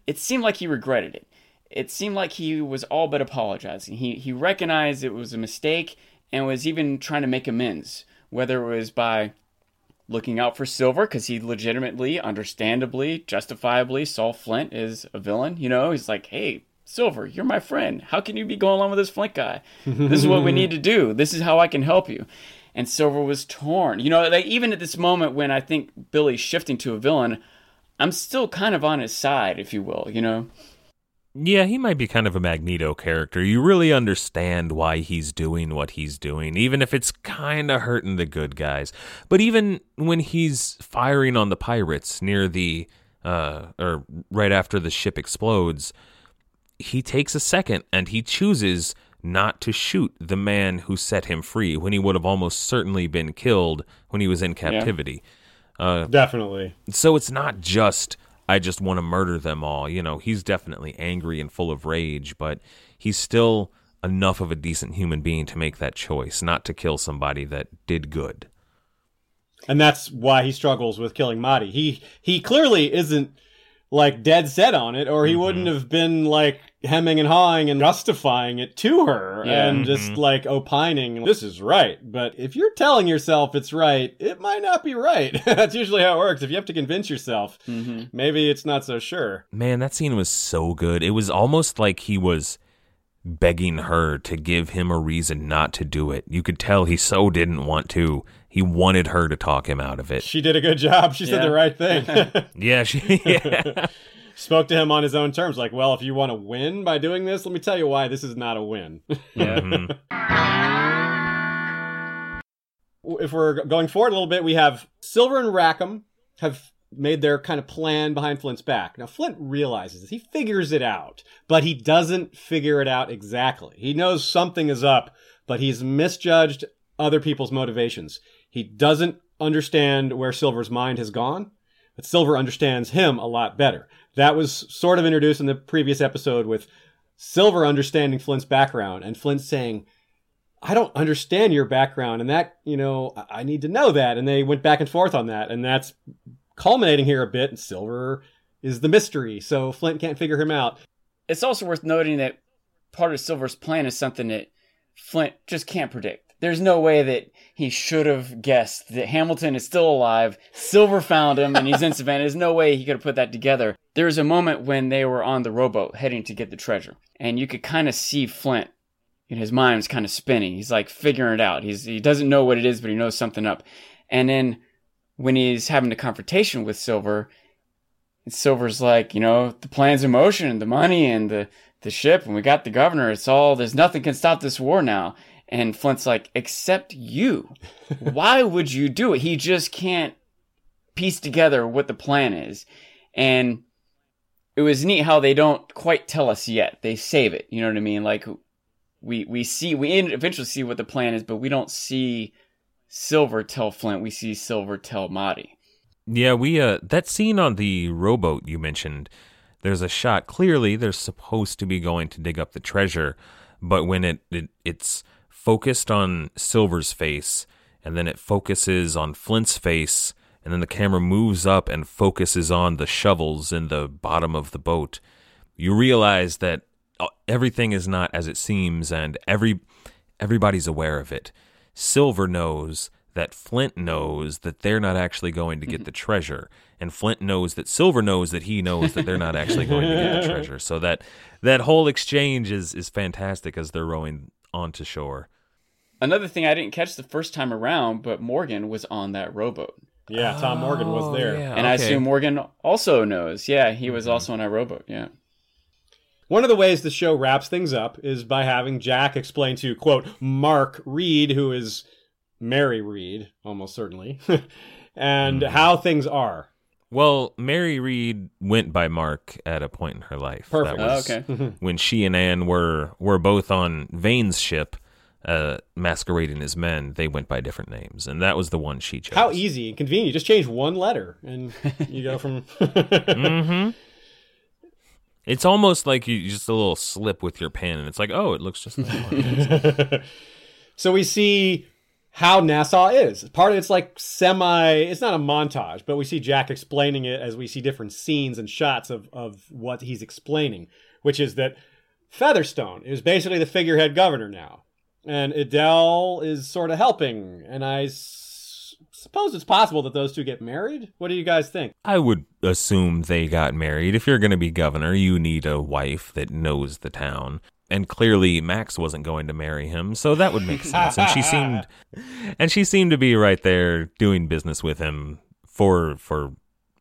Speaker 2: It seemed like he regretted it. It seemed like he was all but apologizing. He, he recognized it was a mistake and was even trying to make amends, whether it was by looking out for Silver because he legitimately, understandably, justifiably saw Flint as a villain. You know, he's like, hey, Silver, you're my friend. How can you be going along with this Flint guy? This is what we need to do. This is how I can help you. And Silver was torn. You know, like even at this moment when I think Billy's shifting to a villain, I'm still kind of on his side, if you will. You know.
Speaker 3: Yeah, he might be kind of a Magneto character. You really understand why he's doing what he's doing, even if it's kind of hurting the good guys. But even when he's firing on the pirates near the, uh, or right after the ship explodes, he takes a second and he chooses not to shoot the man who set him free when he would have almost certainly been killed when he was in captivity. Uh,
Speaker 1: Definitely.
Speaker 3: so it's not just I just want to murder them all. You know, he's definitely angry and full of rage, but he's still enough of a decent human being to make that choice, not to kill somebody that did good.
Speaker 1: And that's why he struggles with killing Madi. He he clearly isn't like dead set on it, or he mm-hmm. wouldn't have been like hemming and hawing and justifying it to her
Speaker 2: Yeah.
Speaker 1: and mm-hmm. just like opining, this is right. But if you're telling yourself it's right, it might not be right. that's usually how it works. If you have to convince yourself, mm-hmm. maybe it's not so sure.
Speaker 3: Man, that scene was so good. It was almost like he was begging her to give him a reason not to do it. You could tell he so didn't want to. He wanted her to talk him out of it.
Speaker 1: She did a good job. She said the right thing.
Speaker 3: Yeah, she yeah.
Speaker 1: Spoke to him on his own terms, like, well, if you want to win by doing this, let me tell you why this is not a win.
Speaker 3: Mhm.
Speaker 1: if we're going forward a little bit, we have Silver and Rackham have made their kind of plan behind Flint's back. Now, Flint realizes this. He figures it out, but he doesn't figure it out exactly. He knows something is up, but he's misjudged other people's motivations. He doesn't understand where Silver's mind has gone, but Silver understands him a lot better. That was sort of introduced in the previous episode with Silver understanding Flint's background and Flint saying, I don't understand your background, and that, you know, I need to know that. And they went back and forth on that, and that's culminating here a bit. And Silver is the mystery, so Flint can't figure him out.
Speaker 2: It's also worth noting that part of Silver's plan is something that Flint just can't predict. There's no way that he should have guessed that Hamilton is still alive. Silver found him and he's in Savannah. There's no way he could have put that together. There was a moment when they were on the rowboat heading to get the treasure, and you could kind of see Flint. And his mind was kind of spinning. He's like figuring it out. He's he doesn't know what it is, but he knows something up. And then when he's having a confrontation with Silver, Silver's like, you know, the plan's in motion, the money and the, the ship, and we got the governor. It's all, there's nothing can stop this war now. And Flint's like, except you. Why would you do it? He just can't piece together what the plan is. And it was neat how they don't quite tell us yet. They save it. You know what I mean? Like, we, we see, we eventually see what the plan is, but we don't see Silver tell Flint. We see Silver tell Marty.
Speaker 3: Yeah, we uh that scene on the rowboat you mentioned, there's a shot clearly they're supposed to be going to dig up the treasure, but when it, it it's focused on Silver's face and then it focuses on Flint's face and then the camera moves up and focuses on the shovels in the bottom of the boat, you realize that uh, everything is not as it seems and every everybody's aware of it. Silver knows that Flint knows that they're not actually going to get the treasure, and Flint knows that Silver knows that he knows that they're not actually going to get the treasure. So that that whole exchange is is fantastic as they're rowing onto shore.
Speaker 2: Another thing I didn't catch the first time around, but Morgan was on that rowboat.
Speaker 1: Yeah, Tom Morgan was oh, there.
Speaker 3: Oh, yeah,
Speaker 2: And I assume Morgan also knows. Yeah, he was mm-hmm. also on that rowboat. Yeah.
Speaker 1: One of the ways the show wraps things up is by having Jack explain to, quote, Mark Read, who is Mary Read, almost certainly, and mm-hmm. how things are.
Speaker 3: Well, Mary Read went by Mark at a point in her life.
Speaker 1: Perfect.
Speaker 3: That was
Speaker 2: Oh, okay.
Speaker 3: when she and Anne were were both on Vane's ship. Uh, masquerading as men, they went by different names, and that was the one she chose.
Speaker 1: How easy and convenient. You Just change one letter and you go from.
Speaker 3: Mm-hmm. It's almost like you just a little slip with your pen, and it's like, oh, it looks just like
Speaker 1: so we see how Nassau is. Part of it's like semi. It's not a montage, but we see Jack explaining it as we see different scenes and shots of of what he's explaining, which is that Featherstone is basically the figurehead governor now, and Adele is sort of helping. And I s- suppose it's possible that those two get married. What do you guys think?
Speaker 3: I would assume they got married. If you're going to be governor, you need a wife that knows the town. And clearly Max wasn't going to marry him, so that would make sense. And she seemed and she seemed to be right there doing business with him for for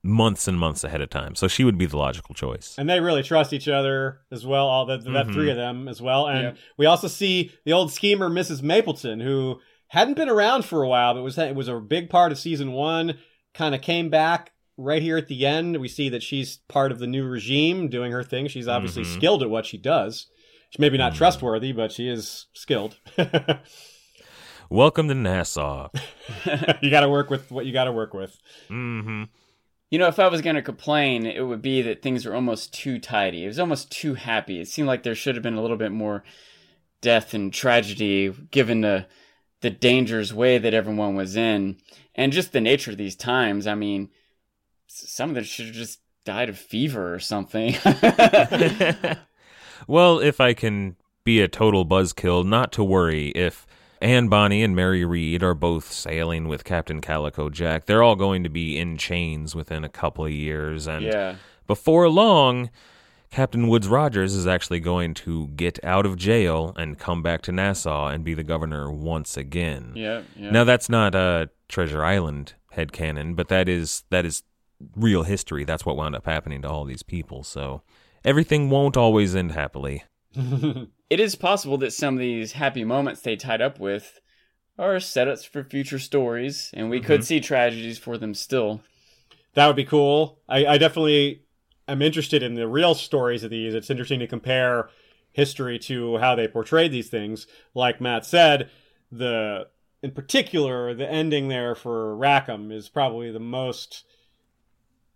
Speaker 3: months and months ahead of time. So she would be the logical choice.
Speaker 1: and they really trust each other as well. All that, that
Speaker 3: Mhm.
Speaker 1: three of them as well, and
Speaker 2: Yeah.
Speaker 1: we also see the old schemer Mrs. Mapleton, who hadn't been around for a while, but was it was a big part of season one. Kind of came back right here at the end. We see that she's part of the new regime, doing her thing. She's obviously
Speaker 3: Mhm.
Speaker 1: skilled at what she does. She's maybe not
Speaker 3: Mhm.
Speaker 1: trustworthy, but she is skilled.
Speaker 3: Welcome to Nassau.
Speaker 1: you got to work with what you got to work with.
Speaker 3: hmm
Speaker 2: You know, if I was going to complain, it would be that things were almost too tidy. It was almost too happy. It seemed like there should have been a little bit more death and tragedy given the the dangerous way that everyone was in and just the nature of these times. I mean, some of them should have just died of fever or something.
Speaker 3: well, if I can be a total buzzkill, not to worry. If Anne Bonny and Mary Read are both sailing with Captain Calico Jack, they're all going to be in chains within a couple of years. And
Speaker 2: yeah.
Speaker 3: before long, Captain Woodes Rogers is actually going to get out of jail and come back to Nassau and be the governor once again.
Speaker 2: Yeah. Yeah.
Speaker 3: Now that's not a Treasure Island headcanon, but that is that is real history. That's what wound up happening to all these people. So everything won't always end happily.
Speaker 2: it is possible that some of these happy moments they tied up with are setups for future stories, and we could mm-hmm. see tragedies for them still.
Speaker 1: That would be cool. I, I definitely am interested in the real stories of these. It's interesting to compare history to how they portrayed these things. Like Matt said, the in particular the ending there for Rackham is probably the most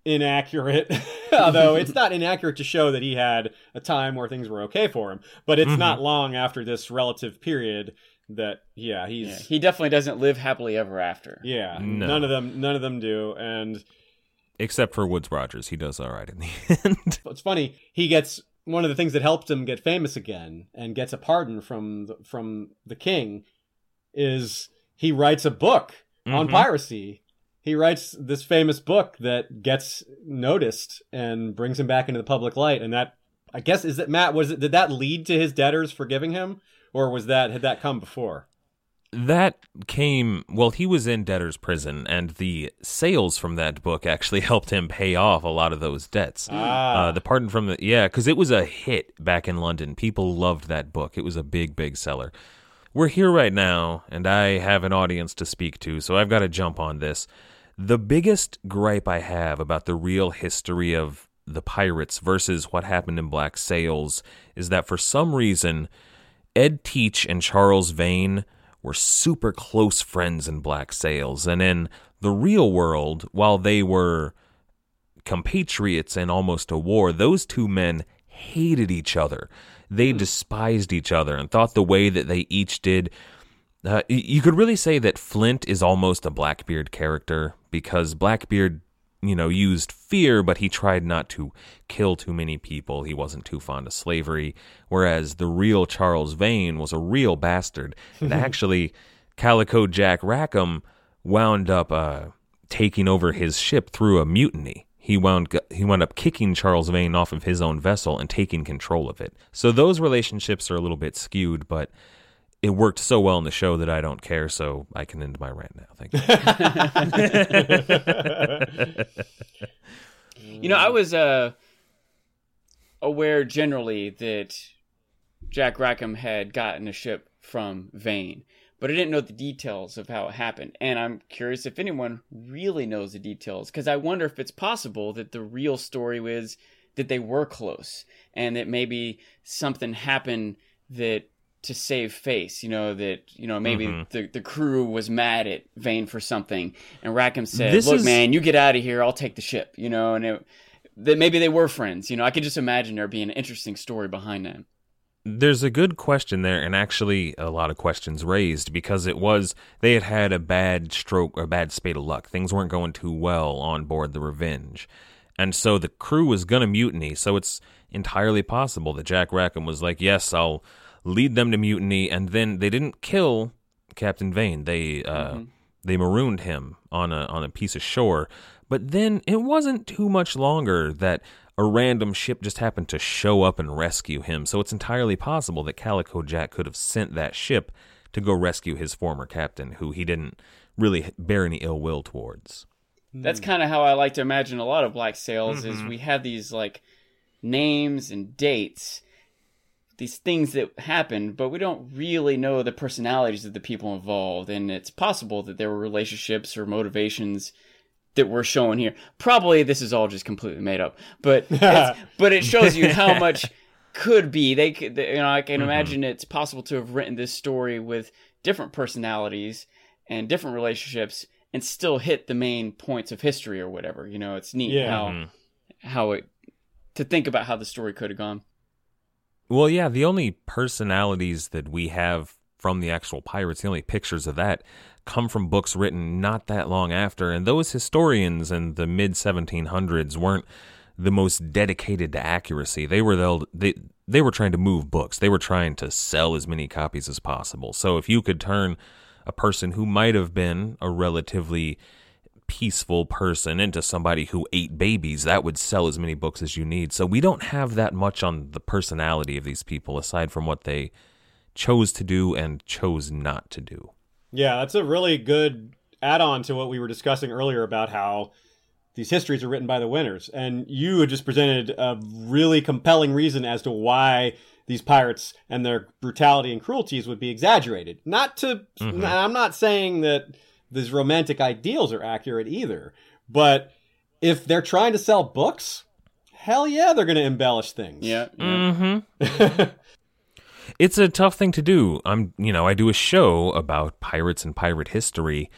Speaker 1: inaccurate. Although it's not inaccurate to show that he had a time where things were okay for him, but it's
Speaker 3: Mhm.
Speaker 1: not long after this relative period that yeah he's
Speaker 2: Yeah, he definitely doesn't live happily ever after.
Speaker 1: yeah
Speaker 3: No.
Speaker 1: none of them none of them do and
Speaker 3: Except for Woodes Rogers, he does all right in the end.
Speaker 1: it's funny he gets one of the things that helped him get famous again and gets a pardon from the, from the king is he writes a book on
Speaker 3: Mhm.
Speaker 1: piracy he writes this famous book that gets noticed and brings him back into the public light. And that i guess is it matt was it did that lead to his debtors forgiving him? Or was that had that come before?
Speaker 3: That came well he was in debtor's prison and the sales from that book actually helped him pay off a lot of those debts.
Speaker 1: Ah.
Speaker 3: Uh, the pardon from the yeah because it was a hit back in london. People loved that book. It was a big big seller. We're here right now and i have an audience to speak to so i've got to jump on this the biggest gripe i have about the real history of the pirates versus what happened in black sails is that for some reason ed teach and charles vane were super close friends in Black Sails. And in the real world, while they were compatriots in almost a war, those two men hated each other. They hmm. despised each other and thought the way that they each did. Uh, you could really say that Flint is almost a Blackbeard character because Blackbeard, you know, used fear, but he tried not to kill too many people. He wasn't too fond of slavery. Whereas the real Charles Vane was a real bastard. And actually, Calico Jack Rackham wound up uh, taking over his ship through a mutiny. He wound he wound up kicking Charles Vane off of his own vessel and taking control of it. So those relationships are a little bit skewed, but it worked so well in the show that I don't care. So I can end my rant now. Thank you.
Speaker 2: You know, I was uh, aware generally that Jack Rackham had gotten a ship from Vane, but I didn't know the details of how it happened. And I'm curious if anyone really knows the details, because I wonder if it's possible that the real story was that they were close and that maybe something happened that to save face. You know that you know maybe mm-hmm. the the crew was mad at Vane for something, and Rackham said,
Speaker 3: This
Speaker 2: "Look,
Speaker 3: is-
Speaker 2: man, you get out of here. I'll take the ship." You know, and it, that maybe they were friends. You know, I could just imagine there being an interesting story behind that.
Speaker 3: There's a good question there, and actually a lot of questions raised because it was they had had a bad stroke or a bad spate of luck. Things weren't going too well on board the Revenge, and so the crew was going to mutiny. So it's entirely possible that Jack Rackham was like, "Yes, I'll lead them to mutiny," and then they didn't kill Captain Vane. They uh, they marooned him on a on a piece of shore. But then it wasn't too much longer that a random ship just happened to show up and rescue him. So it's entirely possible that Calico Jack could have sent that ship to go rescue his former captain, who he didn't really bear any ill will towards.
Speaker 2: That's kind of how I like to imagine a lot of Black Sails is we have these like names and dates, these things that happened, but we don't really know the personalities of the people involved, and it's possible that there were relationships or motivations that we're showing here. Probably this is all just completely made up, but it's, but it shows you how much could be. They could, you know, I can mm-hmm. imagine it's possible to have written this story with different personalities and different relationships and still hit the main points of history or whatever. You know, it's neat
Speaker 1: Yeah.
Speaker 2: how mm-hmm. how it to think about how the story could have gone.
Speaker 3: Well, yeah, the only personalities that we have from the actual pirates, the only pictures of that, come from books written not that long after. And those historians in the mid 1700s weren't the most dedicated to accuracy. They were the, they they were trying to move books. They were trying to sell as many copies as possible. So if you could turn a person who might have been a relatively peaceful person into somebody who ate babies, that would sell as many books as you need. So we don't have that much on the personality of these people aside from what they chose to do and chose not to do.
Speaker 1: Yeah, that's a really good add on to what we were discussing earlier about how these histories are written by the winners. And you had just presented a really compelling reason as to why these pirates and their brutality and cruelties would be exaggerated. Not to, mm-hmm. I'm not saying that these romantic ideals are accurate either, but if they're trying to sell books, hell yeah, they're going to embellish things.
Speaker 2: Yeah. yeah.
Speaker 3: Mm-hmm. it's a tough thing to do. I'm, you know, I do a show about pirates and pirate history,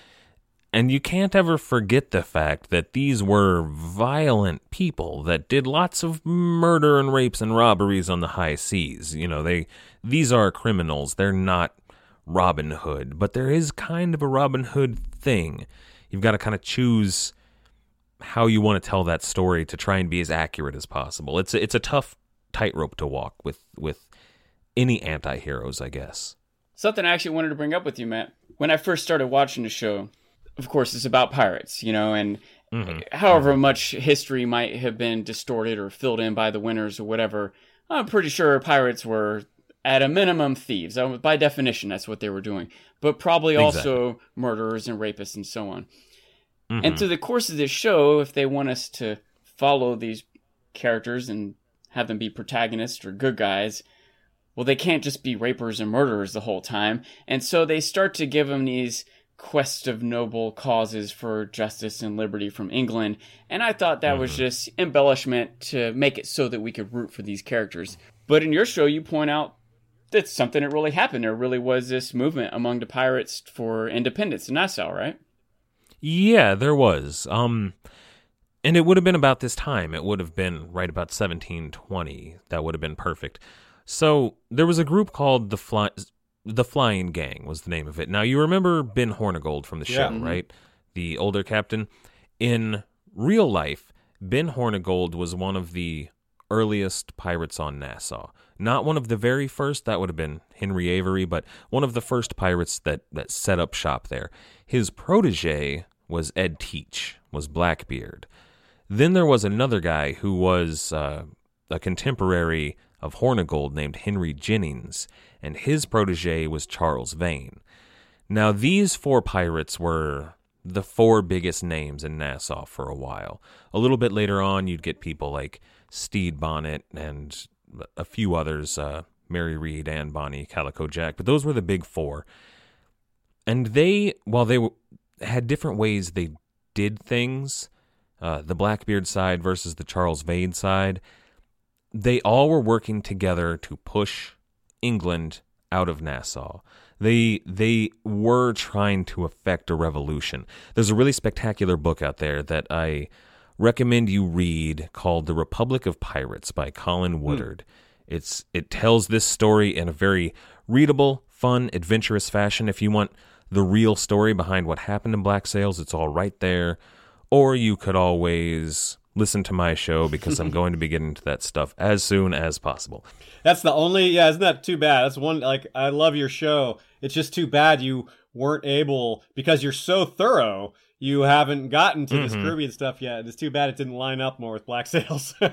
Speaker 3: and you can't ever forget the fact that these were violent people that did lots of murder and rapes and robberies on the high seas. You know, they these are criminals. They're not Robin Hood, but there is kind of a Robin Hood thing. You've got to kind of choose how you want to tell that story to try and be as accurate as possible. It's a, it's a tough tightrope to walk with with any anti-heroes, I guess.
Speaker 2: Something I actually wanted to bring up with you, Matt. When I first started watching the show, of course, it's about pirates, you know, and mm-hmm. however much history might have been distorted or filled in by the winners or whatever, I'm pretty sure pirates were at a minimum thieves. Uh, By definition, that's what they were doing. But probably also murderers and rapists and so on. And through the course of this show, if they want us to follow these characters and have them be protagonists or good guys, well, they can't just be rapers and murderers the whole time. And so they start to give them these quest of noble causes for justice and liberty from England. And I thought that was just embellishment to make it so that we could root for these characters. But in your show, you point out that something that really happened. There really was this movement among the pirates for independence in Nassau, right?
Speaker 3: Yeah, there was. Um and it would have been about this time. It would have been right about 1720. That would have been perfect. So, there was a group called the Fly the Flying Gang was the name of it. Now, you remember Ben Hornigold from the show,
Speaker 1: Yeah.
Speaker 3: right? The older captain. In real life, Ben Hornigold was one of the earliest pirates on Nassau. Not one of the very first, that would have been Henry Avery, but one of the first pirates that, that set up shop there. His protege was Ed Teach, was Blackbeard. Then there was another guy who was uh, a contemporary of Hornigold named Henry Jennings, and his protege was Charles Vane. Now, these four pirates were the four biggest names in Nassau for a while. A little bit later on, you'd get people like Stede Bonnet and a few others, uh, Mary Read, Anne Bonny, Calico Jack, but those were the big four. And they, while they w- had different ways they did things, uh, the Blackbeard side versus the Charles Vane side, they all were working together to push England out of Nassau. They they were trying to effect a revolution. There's a really spectacular book out there that I recommend you read called The Republic of Pirates by Colin hmm. Woodard. It's it tells this story in a very readable, fun, adventurous fashion. If you want the real story behind what happened in Black Sails, it's all right there. Or you could always listen to my show because I'm going to be getting into that stuff as soon as possible.
Speaker 1: That's the only. Yeah, isn't that too bad? That's one. Like, I love your show. It's just too bad you weren't able because you're so thorough. You haven't gotten to this mm-hmm. Caribbean stuff yet. It's too bad it didn't line up more with Black Sails.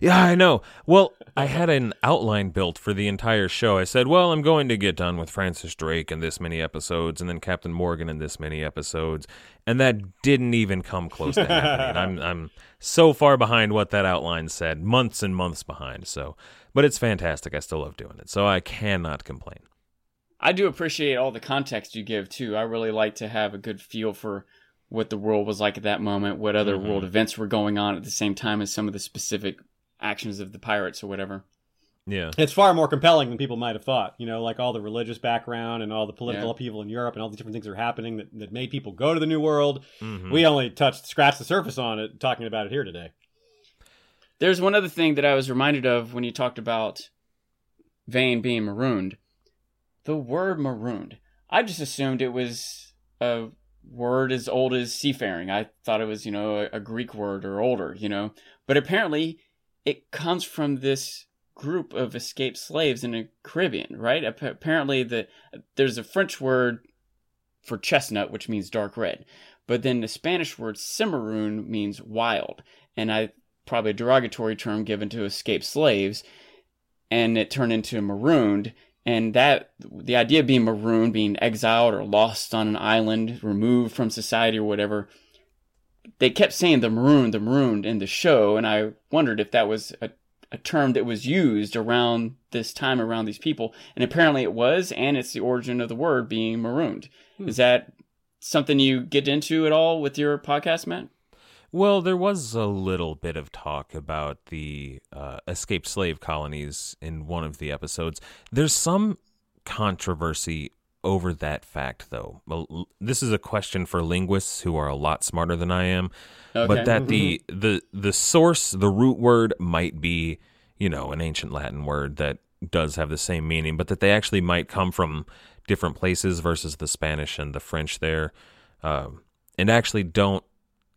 Speaker 3: Yeah, I know. Well, I had an outline built for the entire show. I said, well, I'm going to get done with Francis Drake in this many episodes and then Captain Morgan in this many episodes. And that didn't even come close to happening. I'm I'm so far behind what that outline said, months and months behind. So, but it's fantastic. I still love doing it. So I cannot complain.
Speaker 2: I do appreciate all the context you give too. I really like to have a good feel for what the world was like at that moment, what other world events were going on at the same time as some of the specific actions of the pirates or whatever.
Speaker 3: Yeah.
Speaker 1: it's far more compelling than people might have thought. You know, like all the religious background and all the political
Speaker 2: Yeah.
Speaker 1: upheaval in Europe and all the different things that are happening that, that made people go to the New World.
Speaker 3: Mhm.
Speaker 1: We only touched, scratched the surface on it, talking about it here today.
Speaker 2: There's one other thing that I was reminded of when you talked about Vane being marooned. The word marooned. I just assumed it was a word as old as seafaring. I thought it was, you know, a, a Greek word or older, you know. But apparently it comes from this group of escaped slaves in the Caribbean, right? Ap- apparently the there's a French word for chestnut which means dark red. But then the Spanish word cimarron means wild. And I probably a derogatory term given to escaped slaves, and it turned into marooned. And that the idea of being marooned, being exiled or lost on an island, removed from society or whatever, they kept saying the marooned, the marooned in the show, and I wondered if that was a, a term that was used around this time around these people, and apparently it was, and it's the origin of the word being marooned. Hmm. Is that something you get into at all with your podcast, Matt?
Speaker 3: Well, there was a little bit of talk about the uh, escaped slave colonies in one of the episodes. There's some controversy over that fact, though. Well, this is a question for linguists who are a lot smarter than I am.
Speaker 2: Okay.
Speaker 3: But that the the the source, the root word, might be you know an ancient Latin word that does have the same meaning, but that they actually might come from different places versus the Spanish and the French there, um, and actually don't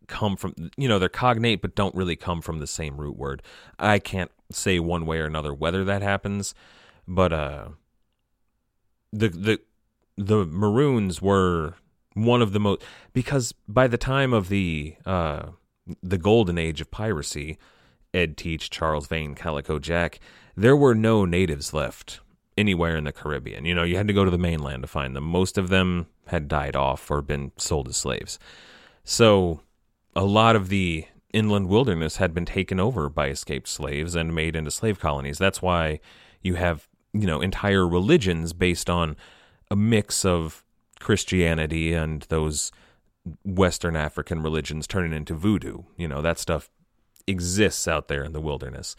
Speaker 3: come from you know they're cognate but don't really come from the same root word. I can't say one way or another whether that happens but uh the the the maroons were one of the most because by the time of the uh the golden age of piracy ed teach charles vane calico jack there were no natives left anywhere in the caribbean. You know you had to go to the mainland to find them. Most of them had died off or been sold as slaves. So a lot of the inland wilderness had been taken over by escaped slaves and made into slave colonies. That's why you have, you know, entire religions based on a mix of Christianity and those Western African religions turning into voodoo. You know, that stuff exists out there in the wilderness.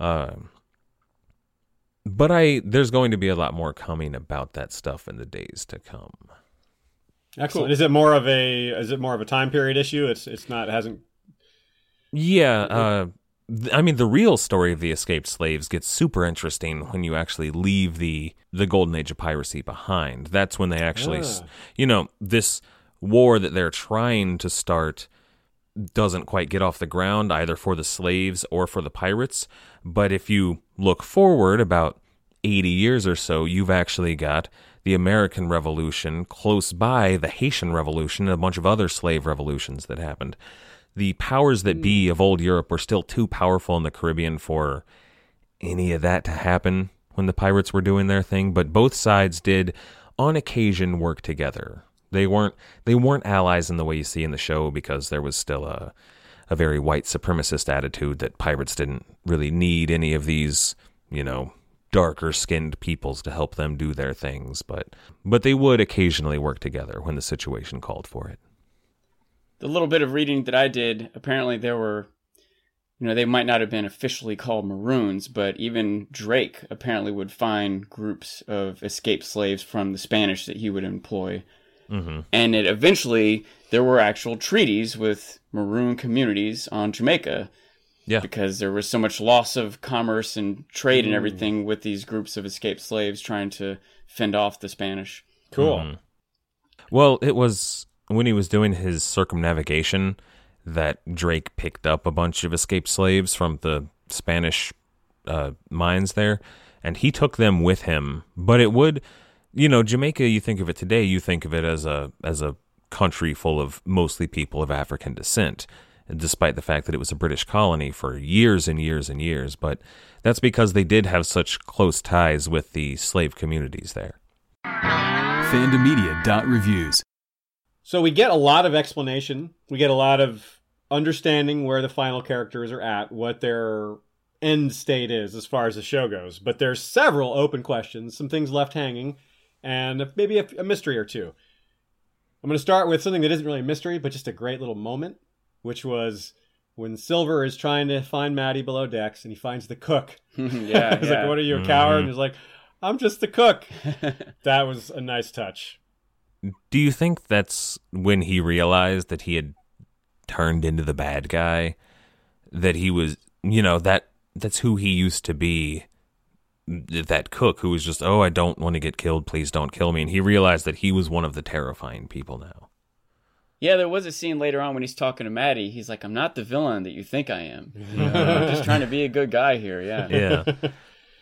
Speaker 3: Um, but I there's going to be a lot more coming about that stuff in the days to come.
Speaker 1: Excellent. Is it more of a is it more of a time period issue? It's it's not it hasn't
Speaker 3: Yeah, uh, I mean the real story of the escaped slaves gets super interesting when you actually leave the the golden age of piracy behind. That's when they actually, s
Speaker 1: Ah.
Speaker 3: you know, this war that they're trying to start doesn't quite get off the ground either for the slaves or for the pirates. But if you look forward about 80 years or so, you've actually got the American Revolution close by, the Haitian Revolution, and a bunch of other slave revolutions that happened. The powers that be of old Europe were still too powerful in the Caribbean for any of that to happen when the pirates were doing their thing, but both sides did on occasion work together. They weren't they weren't allies in the way you see in the show because there was still a a very white supremacist attitude that pirates didn't really need any of these, you know, darker skinned peoples to help them do their things, but but they would occasionally work together when the situation called for it.
Speaker 2: the little bit of reading that I did, apparently there were you know, they might not have been officially called Maroons, but even Drake apparently would find groups of escaped slaves from the Spanish that he would employ.
Speaker 3: Mm-hmm.
Speaker 2: And it eventually, there were actual treaties with Maroon communities on Jamaica
Speaker 3: Yeah.
Speaker 2: because there was so much loss of commerce and trade
Speaker 1: Mm.
Speaker 2: and everything with these groups of escaped slaves trying to fend off the Spanish.
Speaker 1: Cool.
Speaker 3: Mm-hmm. Well, it was when he was doing his circumnavigation that Drake picked up a bunch of escaped slaves from the Spanish uh, mines there, and he took them with him. But it would, you know, Jamaica. You think of it today, you think of it as a as a country full of mostly people of African descent. Despite the fact that it was a British colony for years and years and years, but that's because they did have such close ties with the slave communities there.
Speaker 4: Fandomedia.reviews.
Speaker 1: So we get a lot of explanation. We get a lot of understanding where the final characters are at, what their end state is as far as the show goes. But there's several open questions, some things left hanging, and maybe a, a mystery or two. I'm going to start with something that isn't really a mystery, but just a great little moment, which was when Silver is trying to find Madi below decks, and he finds the cook.
Speaker 2: yeah,
Speaker 1: He's
Speaker 2: yeah.
Speaker 1: like, "What are you, a coward?" And mm-hmm. he's like, "I'm just the cook." that was a nice touch.
Speaker 3: Do you think that's when he realized that he had turned into the bad guy? That he was, you know, that that's who he used to be. That cook who was just, oh, I don't want to get killed. Please don't kill me. And he realized that he was one of the terrifying people now.
Speaker 2: Yeah, there was a scene later on when he's talking to Madi. He's like, "I'm not the villain that you think I am. I'm just trying to be a good guy here." Yeah.
Speaker 3: Yeah.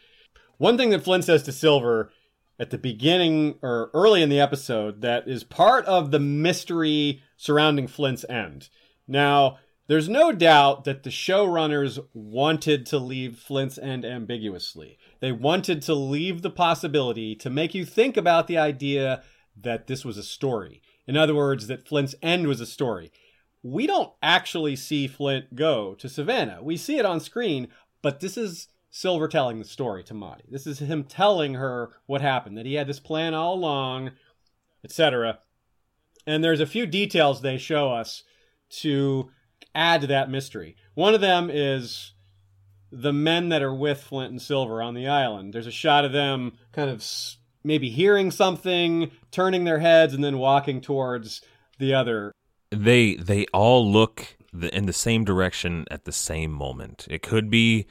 Speaker 1: One thing that Flint says to Silver at the beginning or early in the episode that is part of the mystery surrounding Flint's end. Now, there's no doubt that the showrunners wanted to leave Flint's end ambiguously. They wanted to leave the possibility to make you think about the idea that this was a story. In other words, that Flint's end was a story. We don't actually see Flint go to Savannah. We see it on screen, but this is Silver telling the story to Madi. This is him telling her what happened, that he had this plan all along, etc. And there's a few details they show us to add to that mystery. One of them is the men that are with Flint and Silver on the island. There's a shot of them kind of maybe hearing something, turning their heads, and then walking towards the other.
Speaker 3: they they all look in the same direction at the same moment. It could be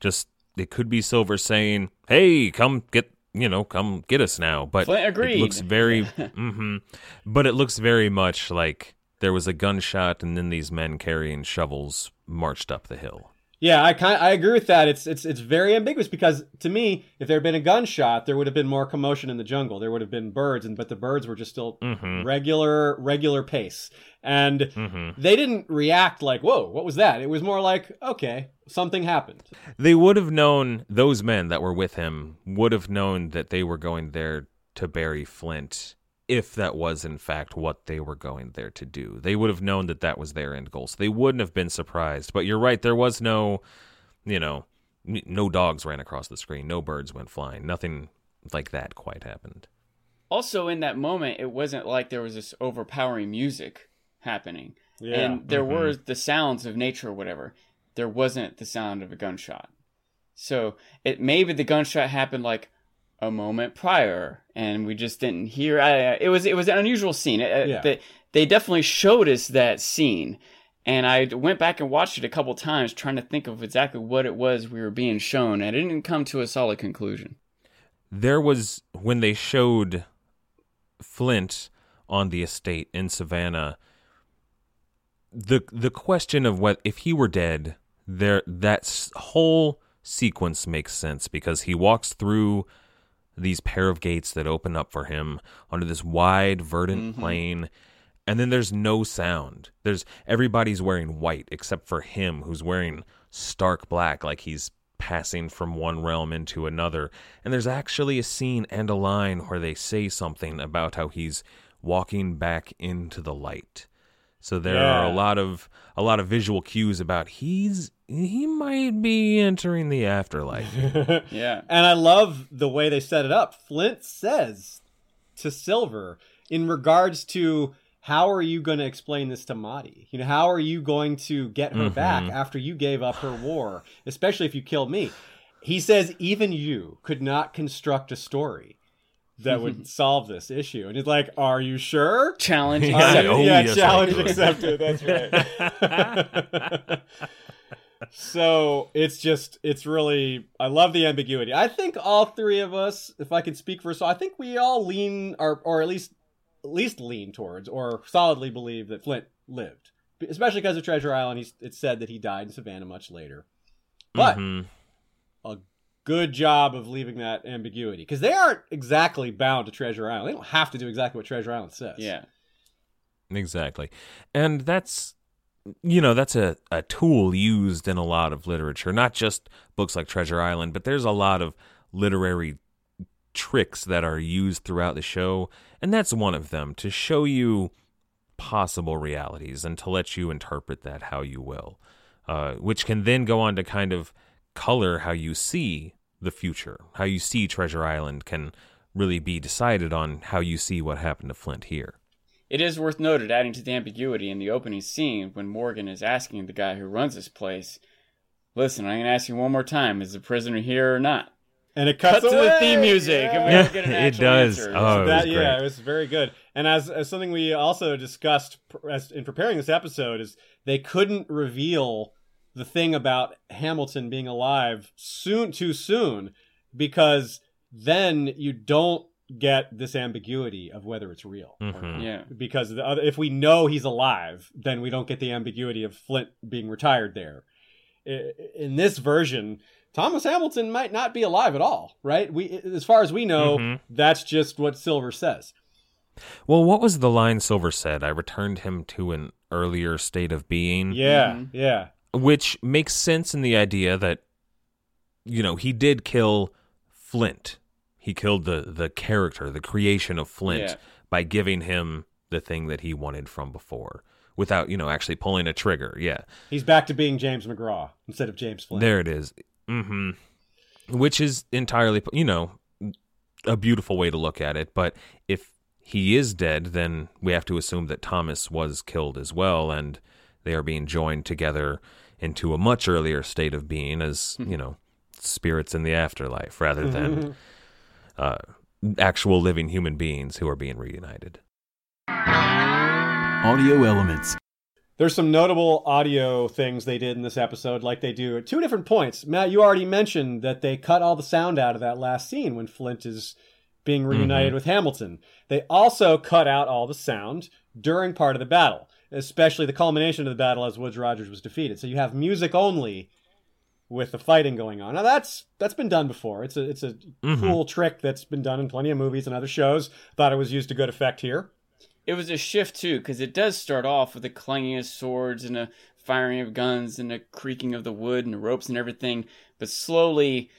Speaker 3: just it could be Silver saying, "Hey, come get you know, come get us now." But
Speaker 2: Flint agreed.
Speaker 3: It looks very, mm-hmm, but it looks very much like there was a gunshot, and then these men carrying shovels marched up the hill.
Speaker 1: Yeah, I kind I agree with that. It's it's it's very ambiguous because to me, if there had been a gunshot, there would have been more commotion in the jungle. There would have been birds, and but the birds were just still
Speaker 3: Mhm.
Speaker 1: regular regular pace, and
Speaker 3: Mhm.
Speaker 1: they didn't react like "Whoa, what was that?" It was more like "Okay, something happened."
Speaker 3: They would have known those men that were with him would have known that they were going there to bury Flint if that was in fact what they were going there to do. They would have known that that was their end goal. So they wouldn't have been surprised. But you're right, there was no, you know, no dogs ran across the screen, no birds went flying, nothing like that quite happened.
Speaker 2: Also, in that moment, it wasn't like there was this overpowering music happening,
Speaker 1: Yeah.
Speaker 2: and there mm-hmm. were the sounds of nature or whatever. There wasn't the sound of a gunshot. So it maybe the gunshot happened like a moment prior, and we just didn't hear. I, it was it was an unusual scene. Uh,
Speaker 1: Yeah.
Speaker 2: They, they definitely showed us that scene, and I went back and watched it a couple times, trying to think of exactly what it was we were being shown, and it didn't come to a solid conclusion.
Speaker 3: There was when they showed Flint on the estate in Savannah. The the question of what if he were dead, there that whole sequence makes sense because he walks through these pair of gates that open up for him onto this wide verdant mm-hmm. plain and then there's no sound. There's everybody's wearing white except for him who's wearing stark black like he's passing from one realm into another. And there's actually a scene and a line where they say something about how he's walking back into the light so there are a lot of a lot of visual cues about he's he might be entering the afterlife
Speaker 2: Yeah.
Speaker 1: And I love the way they set it up. Flint says to Silver, in regards to how are you going to explain this to Madi? You know, how are you going to get her mm-hmm. back after you gave up her war, especially if you killed me? He says even you could not construct a story that would solve this issue. And he's like, "Are you sure?"
Speaker 2: Challenge
Speaker 3: Yeah.
Speaker 2: accepted.
Speaker 3: Oh,
Speaker 1: yeah,
Speaker 3: yes,
Speaker 1: challenge accepted. That's right. so it's just it's really I love the ambiguity. I think all three of us, if I can speak for so, I think we all lean or or at least at least lean towards or solidly believe that Flint lived, especially because of Treasure Island. He's it's said that he died in Savannah much later, but
Speaker 3: Mhm.
Speaker 1: a good job of leaving that ambiguity because they aren't exactly bound to Treasure Island. They don't have to do exactly what Treasure Island says.
Speaker 2: Yeah.
Speaker 3: Exactly. And that's you know, that's a, a tool used in a lot of literature, not just books like Treasure Island, but there's a lot of literary tricks that are used throughout the show, and that's one of them to show you possible realities and to let you interpret that how you will, uh, which can then go on to kind of color how you see the future, how you see Treasure Island can really be decided on how you see what happened to Flint here.
Speaker 2: It is worth noted, adding to the ambiguity in the opening scene when Morgan is asking the guy who runs this place, "Listen, I'm going to ask you one more time: Is the prisoner here or not?"
Speaker 1: And it
Speaker 2: Cut
Speaker 1: cuts
Speaker 2: to the theme music, and we
Speaker 1: Yeah.
Speaker 2: get an
Speaker 3: It
Speaker 2: actual
Speaker 3: does.
Speaker 2: answer.
Speaker 3: Oh, it
Speaker 1: that,
Speaker 3: was
Speaker 1: yeah, it was very good. And as, as something we also discussed pr- as, in preparing this episode is they couldn't reveal the thing about Hamilton being alive soon too soon because then you don't get this ambiguity of whether it's real. or
Speaker 3: Mhm.
Speaker 2: yeah.
Speaker 1: Because the other, if we know he's alive, then we don't get the ambiguity of Flint being retired there. In this version, Thomas Hamilton might not be alive at all, right? We, as far as we know,
Speaker 3: Mhm.
Speaker 1: that's just what Silver says.
Speaker 3: Well, what was the line Silver said? I returned him to an earlier state of being,
Speaker 1: Yeah,
Speaker 2: Mhm.
Speaker 1: yeah,
Speaker 3: which makes sense in the idea that you know, he did kill Flint. He killed the the character, the creation of Flint
Speaker 2: Yeah.
Speaker 3: by giving him the thing that he wanted from before without, you know, actually pulling a trigger. Yeah.
Speaker 1: he's back to being James McGraw instead of James Flint.
Speaker 3: There it is. Mhm. Which is entirely, you know, a beautiful way to look at it, but if he is dead, then we have to assume that Thomas was killed as well, and they are being joined together into a much earlier state of being as, hmm. you know, spirits in the afterlife rather mm-hmm. than uh, actual living human beings who are being reunited.
Speaker 4: Audio Elements.
Speaker 1: There's some notable audio things they did in this episode, like they do at two different points. Matt, you already mentioned that they cut all the sound out of that last scene when Flint is being mm-hmm. reunited with Hamilton. They also cut out all the sound during part of the battle, especially the culmination of the battle as Woodes Rogers was defeated. So you have music only with the fighting going on. Now that's that's been done before. It's a it's a mm-hmm. cool trick that's been done in plenty of movies and other shows. Thought it was used to good effect here.
Speaker 2: It was a shift too, because it does start off with the clanging of swords and a firing of guns and a creaking of the wood and the ropes and everything. But slowly,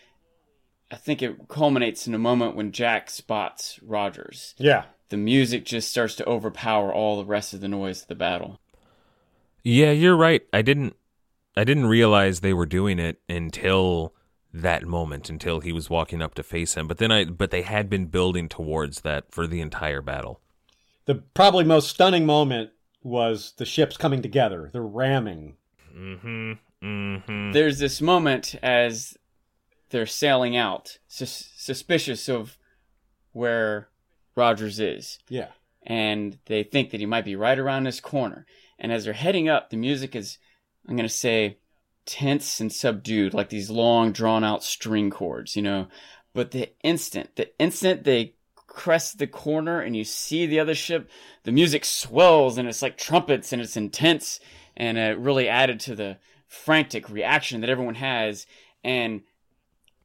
Speaker 2: I think it culminates in a moment when Jack spots Rogers.
Speaker 1: Yeah.
Speaker 2: The music just starts to overpower all the rest of the noise of the battle.
Speaker 3: Yeah, you're right. I didn't I didn't realize they were doing it until that moment until he was walking up to face him. But then I but they had been building towards that for the entire battle.
Speaker 1: The probably most stunning moment was the ships coming together, the ramming.
Speaker 3: Mhm. Mhm.
Speaker 2: There's this moment as they're sailing out, sus- suspicious of where Rogers is.
Speaker 1: Yeah.
Speaker 2: and they think that he might be right around this corner. And as they're heading up, the music is, I'm going to say, tense and subdued, like these long, drawn out string chords, you know. But the instant, the instant they crest the corner and you see the other ship, the music swells and it's like trumpets and it's intense and it really added to the frantic reaction that everyone has. And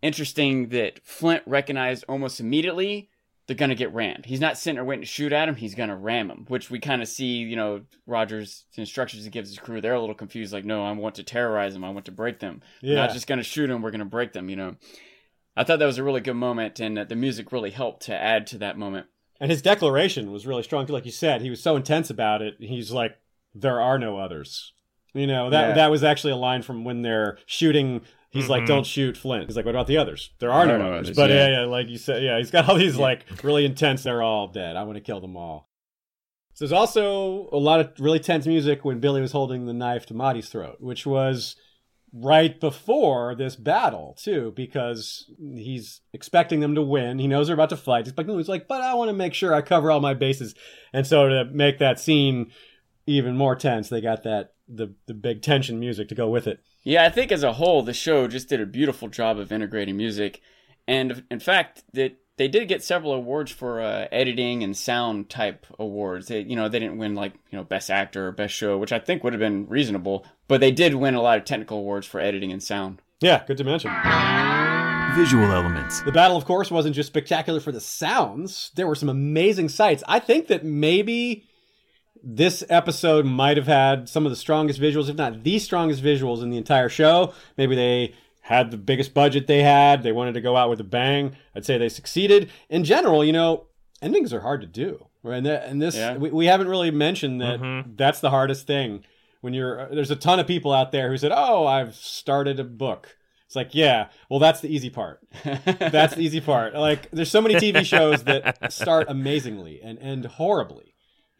Speaker 2: interesting that Flint recognized almost immediately they're going to get rammed. He's not sitting or waiting to shoot at him. He's going to ram him, which we kind of see, you know, Rogers' instructions he gives his crew. They're a little confused, like, no, I want to terrorize them. I want to break them. We're
Speaker 1: Yeah.
Speaker 2: not just going to shoot them. We're going to break them, you know. I thought that was a really good moment, and uh, the music really helped to add to that moment.
Speaker 1: And his declaration was really strong. Like you said, he was so intense about it. He's like, "There are no others." You know that
Speaker 2: Yeah.
Speaker 1: that was actually a line from when they're shooting. He's like, mm-hmm. "Don't shoot Flint." He's like, "What about the others? There are no,
Speaker 2: no
Speaker 1: others."
Speaker 2: others,
Speaker 1: But yeah.
Speaker 2: yeah.
Speaker 1: yeah, like you said, yeah, he's got all these like really intense. They're all dead. I want to kill them all. So there's also a lot of really tense music when Billy was holding the knife to Marty's throat, which was right before this battle too, because he's expecting them to win. He knows they're about to fight. He's like, he's like, but I want to make sure I cover all my bases. And so to make that scene even more tense, they got that the the big tension music to go with it.
Speaker 2: Yeah, I think as a whole, the show just did a beautiful job of integrating music, and in fact, that they did get several awards for uh, editing and sound type awards. They, you know, they didn't win like you know best actor or best show, which I think would have been reasonable, but they did win a lot of technical awards for editing and sound.
Speaker 1: Yeah, good to mention.
Speaker 4: Visual elements.
Speaker 1: The battle, of course, wasn't just spectacular for the sounds. There were some amazing sights. I think that maybe this episode might have had some of the strongest visuals, if not the strongest visuals in the entire show. Maybe they had the biggest budget they had. They wanted to go out with a bang. I'd say they succeeded. In general, you know, endings are hard to do. Right? And, and this,
Speaker 2: Yeah.
Speaker 1: we, we haven't really mentioned that mm-hmm. that's the hardest thing. When you're, there's a ton of people out there who said, "Oh, I've started a book." It's like, yeah, well, that's the easy part. That's the easy part. Like, there's so many TV shows that start amazingly and end horribly,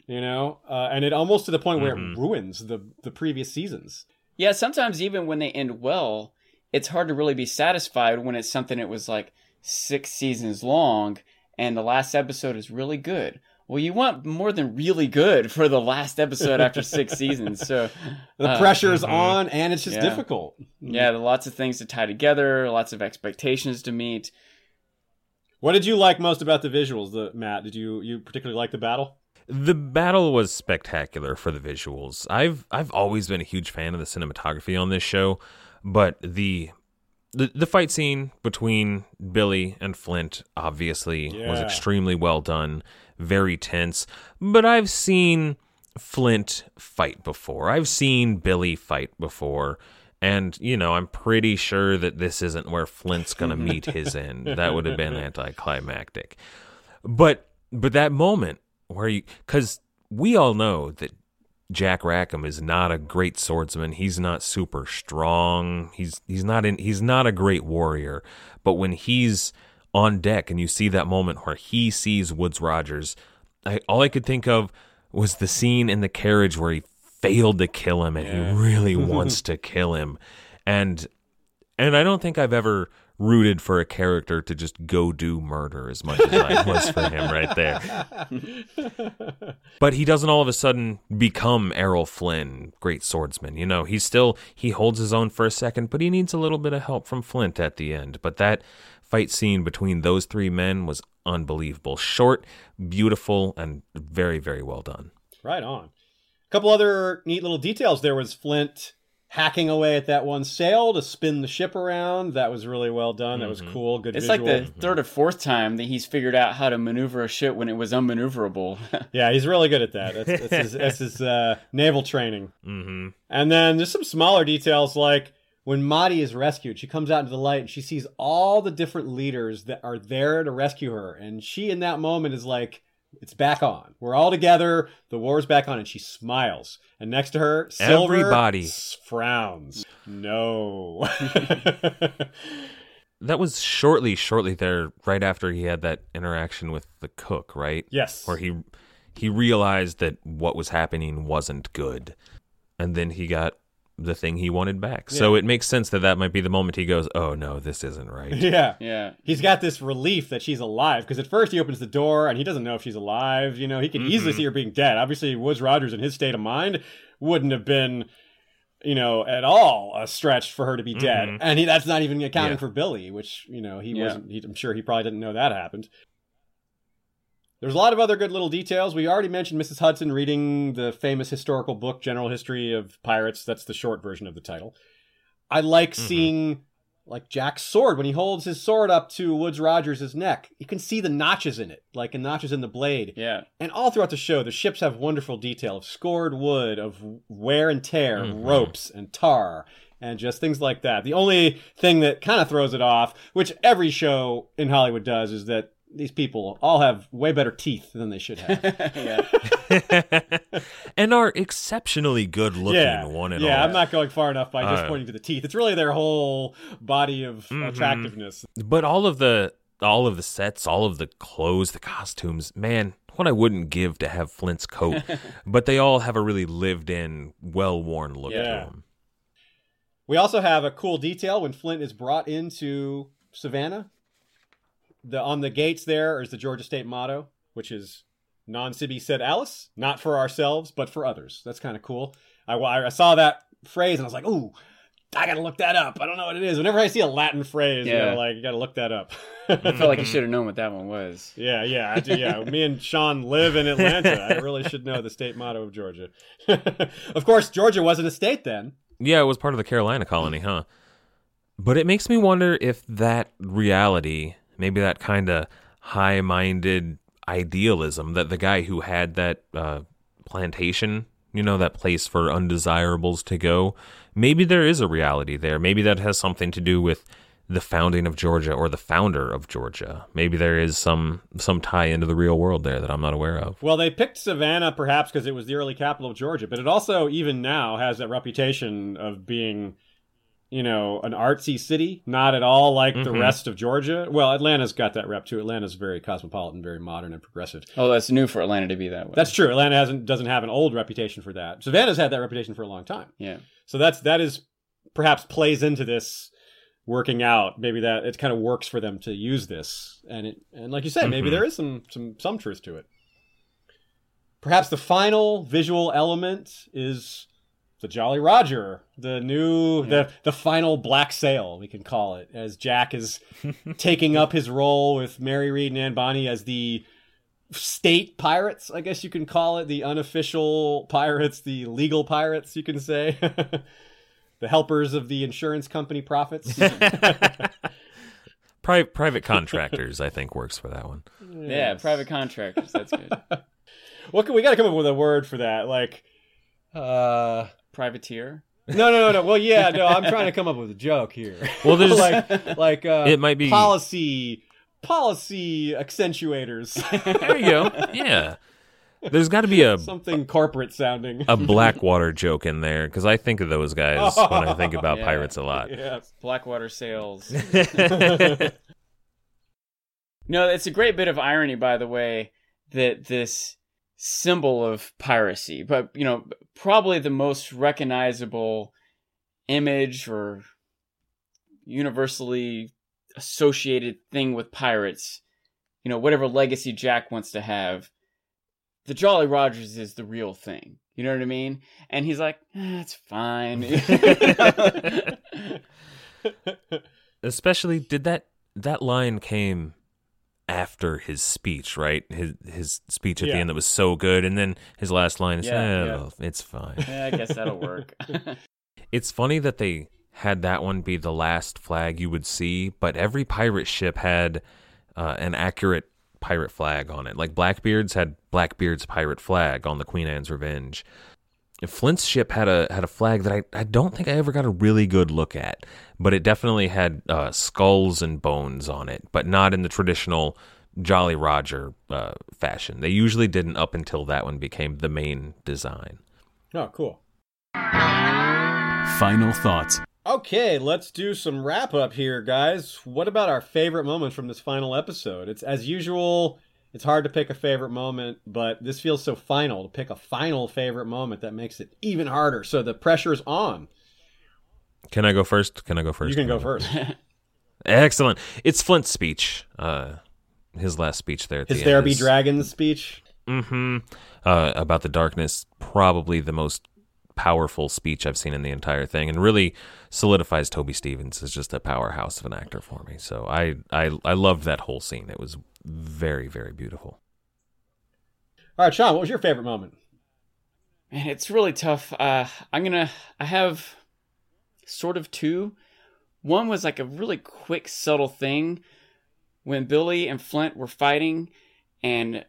Speaker 1: you know, uh, and it almost to the point where it ruins the the previous seasons.
Speaker 2: Yeah, sometimes even when they end well, it's hard to really be satisfied when it's something that was like six seasons long and the last episode is really good. Well, you want more than really good for the last episode after six seasons. So,
Speaker 1: The
Speaker 2: uh,
Speaker 1: pressure is on, and it's just
Speaker 2: Yeah.
Speaker 1: difficult.
Speaker 2: yeah, there are lots of things to tie together, lots of expectations to meet.
Speaker 1: What did you like most about the visuals, the, Matt? Did you you particularly like the battle?
Speaker 3: The battle was spectacular for the visuals. I've I've always been a huge fan of the cinematography on this show, but the the, the fight scene between Billy and Flint obviously was extremely well done, very tense. But I've seen Flint fight before. I've seen Billy fight before. And, you know, I'm pretty sure that this isn't where Flint's going to meet his end. That would have been anticlimactic. But but that moment where you cuz we all know that Jack Rackham is not a great swordsman. He's not super strong. He's he's not in he's not a great warrior. But when he's on deck and you see that moment where he sees Woodes Rogers, I, all I could think of was the scene in the carriage where he failed to kill him and he really wants to kill him. And and I don't think I've ever rooted for a character to just go do murder as much as I was for him right there. But he doesn't all of a sudden become Errol Flynn, great swordsman. You know, he's still he holds his own for a second, but he needs a little bit of help from Flint at the end. But that fight scene between those three men was unbelievable. Short, beautiful, and very, very well done.
Speaker 1: Right on. A couple other neat little details. There was Flint hacking away at that one sail to spin the ship around. That was really well done. That was cool. Good
Speaker 2: It's
Speaker 1: visual.
Speaker 2: like the third or fourth time that he's figured out how to maneuver a ship when it was unmaneuverable.
Speaker 1: Yeah, he's really good at that. That's, that's his, that's his uh, naval training.
Speaker 3: Mm-hmm.
Speaker 1: And then there's some smaller details like when Madi is rescued, she comes out into the light and she sees all the different leaders that are there to rescue her. And she, in that moment, is like, it's back on. We're all together. The war's back on. And she smiles. And next to her, Silver
Speaker 3: Everybody.
Speaker 1: frowns. No.
Speaker 3: That was shortly, shortly there, right after he had that interaction with the cook, right?
Speaker 1: yes.
Speaker 3: Where he he realized that what was happening wasn't good, and then he got the thing he wanted back. So it makes sense that that might be the moment he goes, "Oh no, this isn't right."
Speaker 1: Yeah.
Speaker 2: yeah.
Speaker 1: He's got this relief that she's alive because at first he opens the door and he doesn't know if she's alive. You know, he can easily mm-hmm. see her being dead. Obviously, Woodes Rogers in his state of mind wouldn't have been, you know, at all a stretch for her to be dead. Mm-hmm. And he, that's not even accounting
Speaker 3: Yeah.
Speaker 1: for Billy, which you know he
Speaker 2: Yeah.
Speaker 1: wasn't. He, I'm sure he probably didn't know that happened. There's a lot of other good little details. We already mentioned Mrs. Hudson reading the famous historical book, General History of Pirates. That's the short version of the title. I like mm-hmm. seeing like Jack's sword when he holds his sword up to Woodes Rogers' neck. You can see the notches in it, like the notches in the blade.
Speaker 2: Yeah.
Speaker 1: And all throughout the show, the ships have wonderful detail of scored wood, of wear and tear, mm-hmm. ropes and tar, and just things like that. The only thing that kind of throws it off, which every show in Hollywood does, is that these people all have way better teeth than they should have.
Speaker 3: and are exceptionally good looking,
Speaker 1: yeah,
Speaker 3: one and
Speaker 1: yeah.
Speaker 3: all.
Speaker 1: I'm not going far enough by just
Speaker 3: Uh,
Speaker 1: pointing to the teeth. It's really their whole body of attractiveness.
Speaker 3: But all of the all of the sets, all of the clothes, the costumes, man, what I wouldn't give to have Flint's coat, but they all have a really lived in, well worn look
Speaker 1: Yeah.
Speaker 3: to them.
Speaker 1: We also have a cool detail when Flint is brought into Savannah. The on the gates there is the Georgia State motto, which is "Non sibi sed aliis," not for ourselves but for others. That's kind of cool. I, I saw that phrase and I was like, "Ooh, I gotta look that up." I don't know what it is. Whenever I see a Latin phrase, you
Speaker 2: Yeah.
Speaker 1: know, like you gotta look that up.
Speaker 2: I feel like you should have known what that one was.
Speaker 1: Yeah, yeah, I do, yeah. Me and Sean live in Atlanta. I really should know the state motto of Georgia. of course, Georgia wasn't a state then.
Speaker 3: Yeah, it was part of the Carolina colony, huh? But it makes me wonder if that reality, maybe that kind of high minded idealism that the guy who had that uh, plantation, you know, that place for undesirables to go, maybe there is a reality there. Maybe that has something to do with the founding of Georgia or the founder of Georgia. Maybe there is some some tie into the real world there that I'm not aware of.
Speaker 1: Well, they picked Savannah perhaps because it was the early capital of Georgia, but it also, even now, has that reputation of being, you know, an artsy city, not at all like the
Speaker 3: Mhm.
Speaker 1: rest of Georgia. Well, Atlanta's got that rep too. Atlanta's very cosmopolitan, very modern and progressive.
Speaker 2: Oh, that's new for Atlanta to be that way.
Speaker 1: That's true. Atlanta hasn't doesn't have an old reputation for that. Savannah's had that reputation for a long time.
Speaker 2: yeah.
Speaker 1: So that's that is perhaps plays into this working out. Maybe that it kind of works for them to use this, and it and like you said, maybe
Speaker 3: Mhm.
Speaker 1: there is some some some truth to it. Perhaps the final visual element is the Jolly Roger, the new the the final black sail we can call it, as Jack is taking up his role with Mary Read and Anne Bonny as the state pirates, I guess you can call it, the unofficial pirates, the legal pirates, you can say. the helpers of the insurance company profits.
Speaker 3: Pri- private contractors, I think, works for that one.
Speaker 2: Yeah, private contractors. That's good.
Speaker 1: What can we got to come up with a word for that? Like, uh,
Speaker 2: Privateer.
Speaker 1: no, no, no, no. Well, yeah, no. I'm trying to come up with a joke here.
Speaker 3: Well, there's
Speaker 1: like, like, uh,
Speaker 3: It might be-
Speaker 1: policy, policy accentuators,
Speaker 3: there you go. Yeah, there's got to be a
Speaker 1: something corporate sounding.
Speaker 3: a Blackwater joke in there because I think of those guys when I think about
Speaker 2: Yeah.
Speaker 3: pirates a lot.
Speaker 1: yes.
Speaker 2: Blackwater Sails. No, it's a great bit of irony, by the way, that this symbol of piracy, but you know, probably the most recognizable image or universally associated thing with pirates, you know, whatever legacy Jack wants to have, the Jolly Rogers is the real thing. You know what I mean? And he's like, eh, fine.
Speaker 3: Especially, did that that line came after his speech, right? His his speech at
Speaker 1: Yeah.
Speaker 3: the end that was so good, and then his last line is,
Speaker 2: Yeah,
Speaker 3: "Eh,
Speaker 1: yeah.
Speaker 3: "It's fine."
Speaker 2: yeah, I guess that'll work.
Speaker 3: It's funny that they had that one be the last flag you would see, but every pirate ship had uh, an accurate pirate flag on it. Like Blackbeard's had Blackbeard's pirate flag on the Queen Anne's Revenge. Flint's ship had a had a flag that I, I don't think I ever got a really good look at, but it definitely had uh, skulls and bones on it, but not in the traditional Jolly Roger uh, fashion. They usually didn't up until that one became the main design.
Speaker 1: Oh, cool.
Speaker 4: Final thoughts.
Speaker 1: Okay, let's do some wrap up here, guys. What about our favorite moments from this final episode? It's as usual, it's hard to pick a favorite moment, but this feels so final to pick a final favorite moment that makes it even harder. So the pressure's on.
Speaker 3: Can I go first? Can I go first?
Speaker 1: You can go first.
Speaker 3: Excellent. It's Flint's speech. Uh, his last speech there. At
Speaker 1: His
Speaker 3: the
Speaker 1: Be
Speaker 3: is-
Speaker 1: Dragons speech.
Speaker 3: Mhm. Uh, about the darkness, probably the most powerful speech I've seen in the entire thing, and really solidifies Toby Stephens as just a powerhouse of an actor for me. So I I I loved that whole scene. It was very very beautiful.
Speaker 1: All right, Sean, what was your favorite moment?
Speaker 2: Man, it's really tough. Uh, I'm gonna. I have sort of two. One was like a really quick, subtle thing when Billy and Flint were fighting, and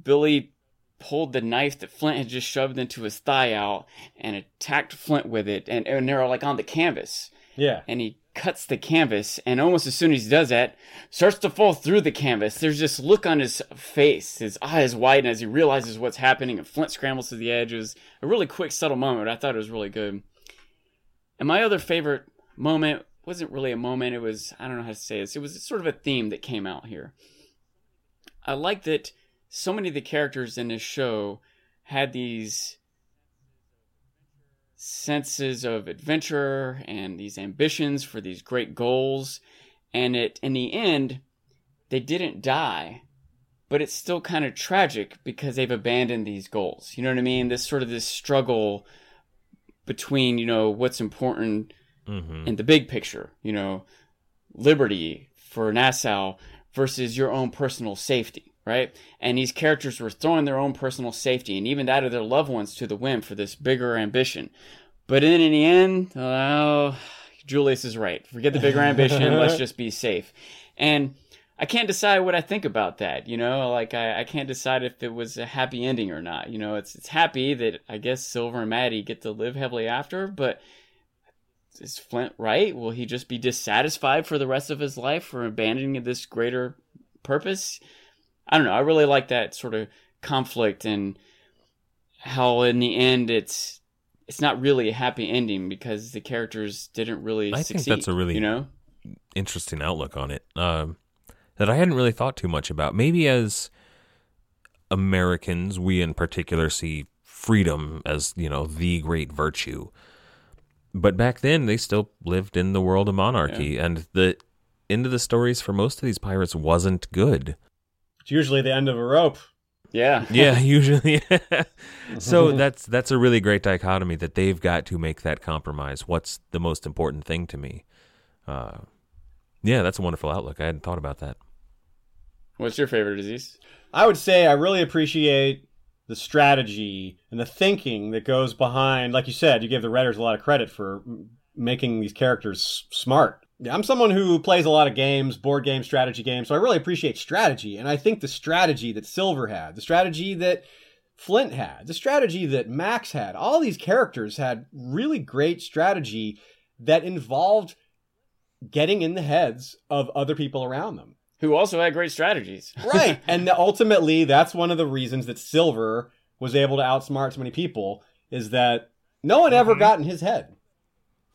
Speaker 2: Billy pulled the knife that Flint had just shoved into his thigh out and attacked Flint with it, and, and they're like on the canvas,
Speaker 1: Yeah.
Speaker 2: and he cuts the canvas, and almost as soon as he does that, starts to fall through the canvas. There's this look on his face, his eyes widen as he realizes what's happening, and Flint scrambles to the edge. It was a really quick, subtle moment. I thought it was really good. And my other favorite moment wasn't really a moment. It was I don't know how to say this. It was sort of a theme that came out here. I like that so many of the characters in this show had these senses of adventure and these ambitions for these great goals. And it in the end they didn't die but it's still kind of tragic because they've abandoned these goals. You know what i mean? This sort of this struggle between you know what's important
Speaker 3: Mm-hmm.
Speaker 2: in the big picture you know liberty for nassau versus your own personal safety right and these characters were throwing their own personal safety and even that of their loved ones to the wind for this bigger ambition but then in the end oh julius is right forget the bigger ambition let's just be safe and I can't decide what I think about that. You know, like I, I can't decide if it was a happy ending or not. You know, it's it's happy that I guess Silver and Madi get to live happily after, but is Flint right? Will he just be dissatisfied for the rest of his life for abandoning this greater purpose? I don't know. I really like that sort of conflict and how in the end it's it's not really a happy ending because the characters didn't really
Speaker 3: I think that's a really-
Speaker 2: you know
Speaker 3: interesting outlook on it um, that I hadn't really thought too much about. Maybe as Americans, we in particular see freedom as you know the great virtue, but back then they still lived in the world of monarchy, and the end of the stories for most of these pirates wasn't good.
Speaker 1: It's usually the end of a rope.
Speaker 2: yeah
Speaker 3: Yeah, usually. so that's that's a really great dichotomy that they've got to make that compromise. What's the most important thing to me? Uh, yeah, that's a wonderful outlook. I hadn't thought about that.
Speaker 2: What's your favorite disease?
Speaker 1: I would say I really appreciate the strategy and the thinking that goes behind. Like you said, you give the writers a lot of credit for making these characters smart. I'm someone who plays a lot of games, board game strategy games, so I really appreciate strategy. And I think the strategy that Silver had, the strategy that Flint had, the strategy that Max had, all these characters had really great strategy that involved getting in the heads of other people around them.
Speaker 2: Who also had great strategies.
Speaker 1: right. And ultimately, that's one of the reasons that Silver was able to outsmart so many people is that no one ever mm-hmm. got in his head.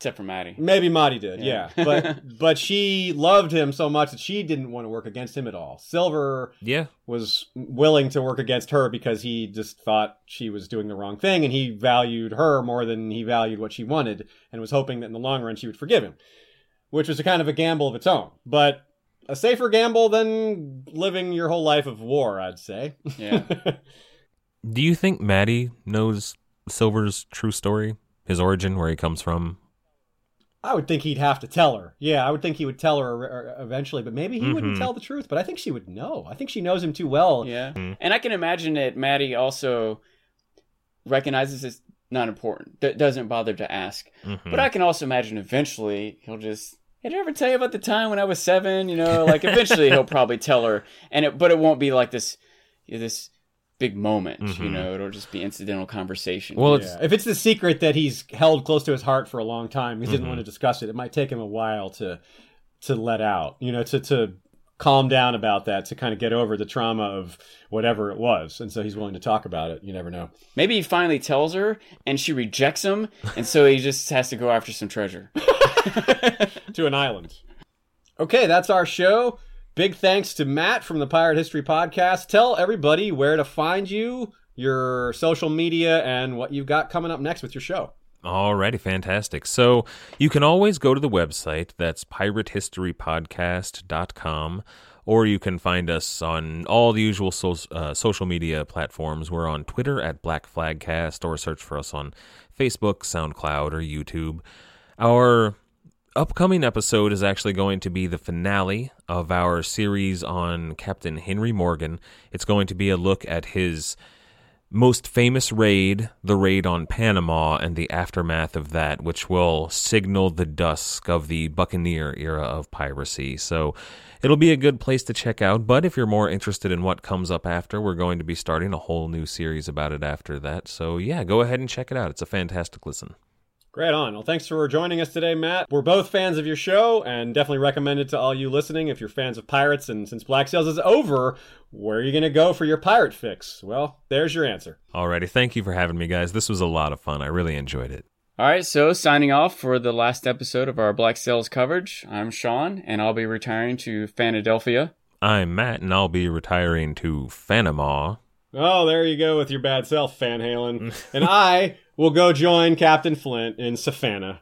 Speaker 2: Except for Madi.
Speaker 1: Maybe Madi did, yeah.
Speaker 2: Yeah.
Speaker 1: But but she loved him so much that she didn't want to work against him at all. Silver
Speaker 3: Yeah,
Speaker 1: was willing to work against her because he just thought she was doing the wrong thing and he valued her more than he valued what she wanted and was hoping that in the long run she would forgive him, which was a kind of a gamble of its own. But a safer gamble than living your whole life of war, I'd say.
Speaker 2: Yeah.
Speaker 3: Do you think Madi knows Silver's true story, his origin, where he comes from?
Speaker 1: I would think he'd have to tell her. Yeah, I would think he would tell her er- eventually, but maybe he wouldn't
Speaker 3: Mhm.
Speaker 1: tell the truth. But I think she would know. I think she knows him too well.
Speaker 2: Yeah.
Speaker 3: Mhm.
Speaker 2: And I can imagine that Madi also recognizes it's not important. That doesn't bother to ask.
Speaker 3: Mhm.
Speaker 2: But I can also imagine eventually he'll just hey, did I ever tell you about the time when I was seven? You know, like eventually he'll probably tell her, and it, but it won't be like this, this big moment. You
Speaker 3: Mhm.
Speaker 2: know, it'll just be incidental conversation.
Speaker 3: Well, it's
Speaker 1: Yeah. If it's the secret that he's held close to his heart for a long time, he didn't
Speaker 3: Mhm.
Speaker 1: want to discuss it. It might take him a while to to let out. You know, to to calm down about that, to kind of get over the trauma of whatever it was, and so he's willing to talk about it. You never know.
Speaker 2: maybe he finally tells her, and she rejects him, and so he just has to go after some treasure.
Speaker 1: to an island. Okay, that's our show. Big thanks to Matt from the Pirate History Podcast. Tell everybody where to find you, your social media, and what you've got coming up next with your show.
Speaker 3: Alrighty, fantastic. So you can always go to the website. That's piratehistorypodcast.com. Or you can find us on all the usual so, uh, social media platforms. We're on Twitter at Black Flag Cast, or search for us on Facebook, SoundCloud, or YouTube. Our upcoming episode is actually going to be the finale of our series on Captain Henry Morgan. It's going to be a look at his most famous raid, the raid on Panama, and the aftermath of that, which will signal the dusk of the Buccaneer era of piracy. So it'll be a good place to check out. But if you're more interested in what comes up after, we're going to be starting a whole new series about it after that. So yeah, go ahead and check it out. It's a fantastic listen.
Speaker 1: Great on. Well, thanks for joining us today, Matt. We're both fans of your show and definitely recommend it to all you listening if you're fans of pirates. And since Black Sails is over, where are you going to go for your pirate fix? Well, there's your answer.
Speaker 3: Alrighty, thank you for having me, guys. This was a lot of fun. I really enjoyed it.
Speaker 2: All right, so signing off for the last episode of our Black Sails coverage, I'm Sean, and I'll be retiring to Philadelphia.
Speaker 3: I'm Matt, and I'll be retiring to Panama.
Speaker 1: Oh, there you go with your bad self, Van Halen. and I will go join Captain Flint in Savannah.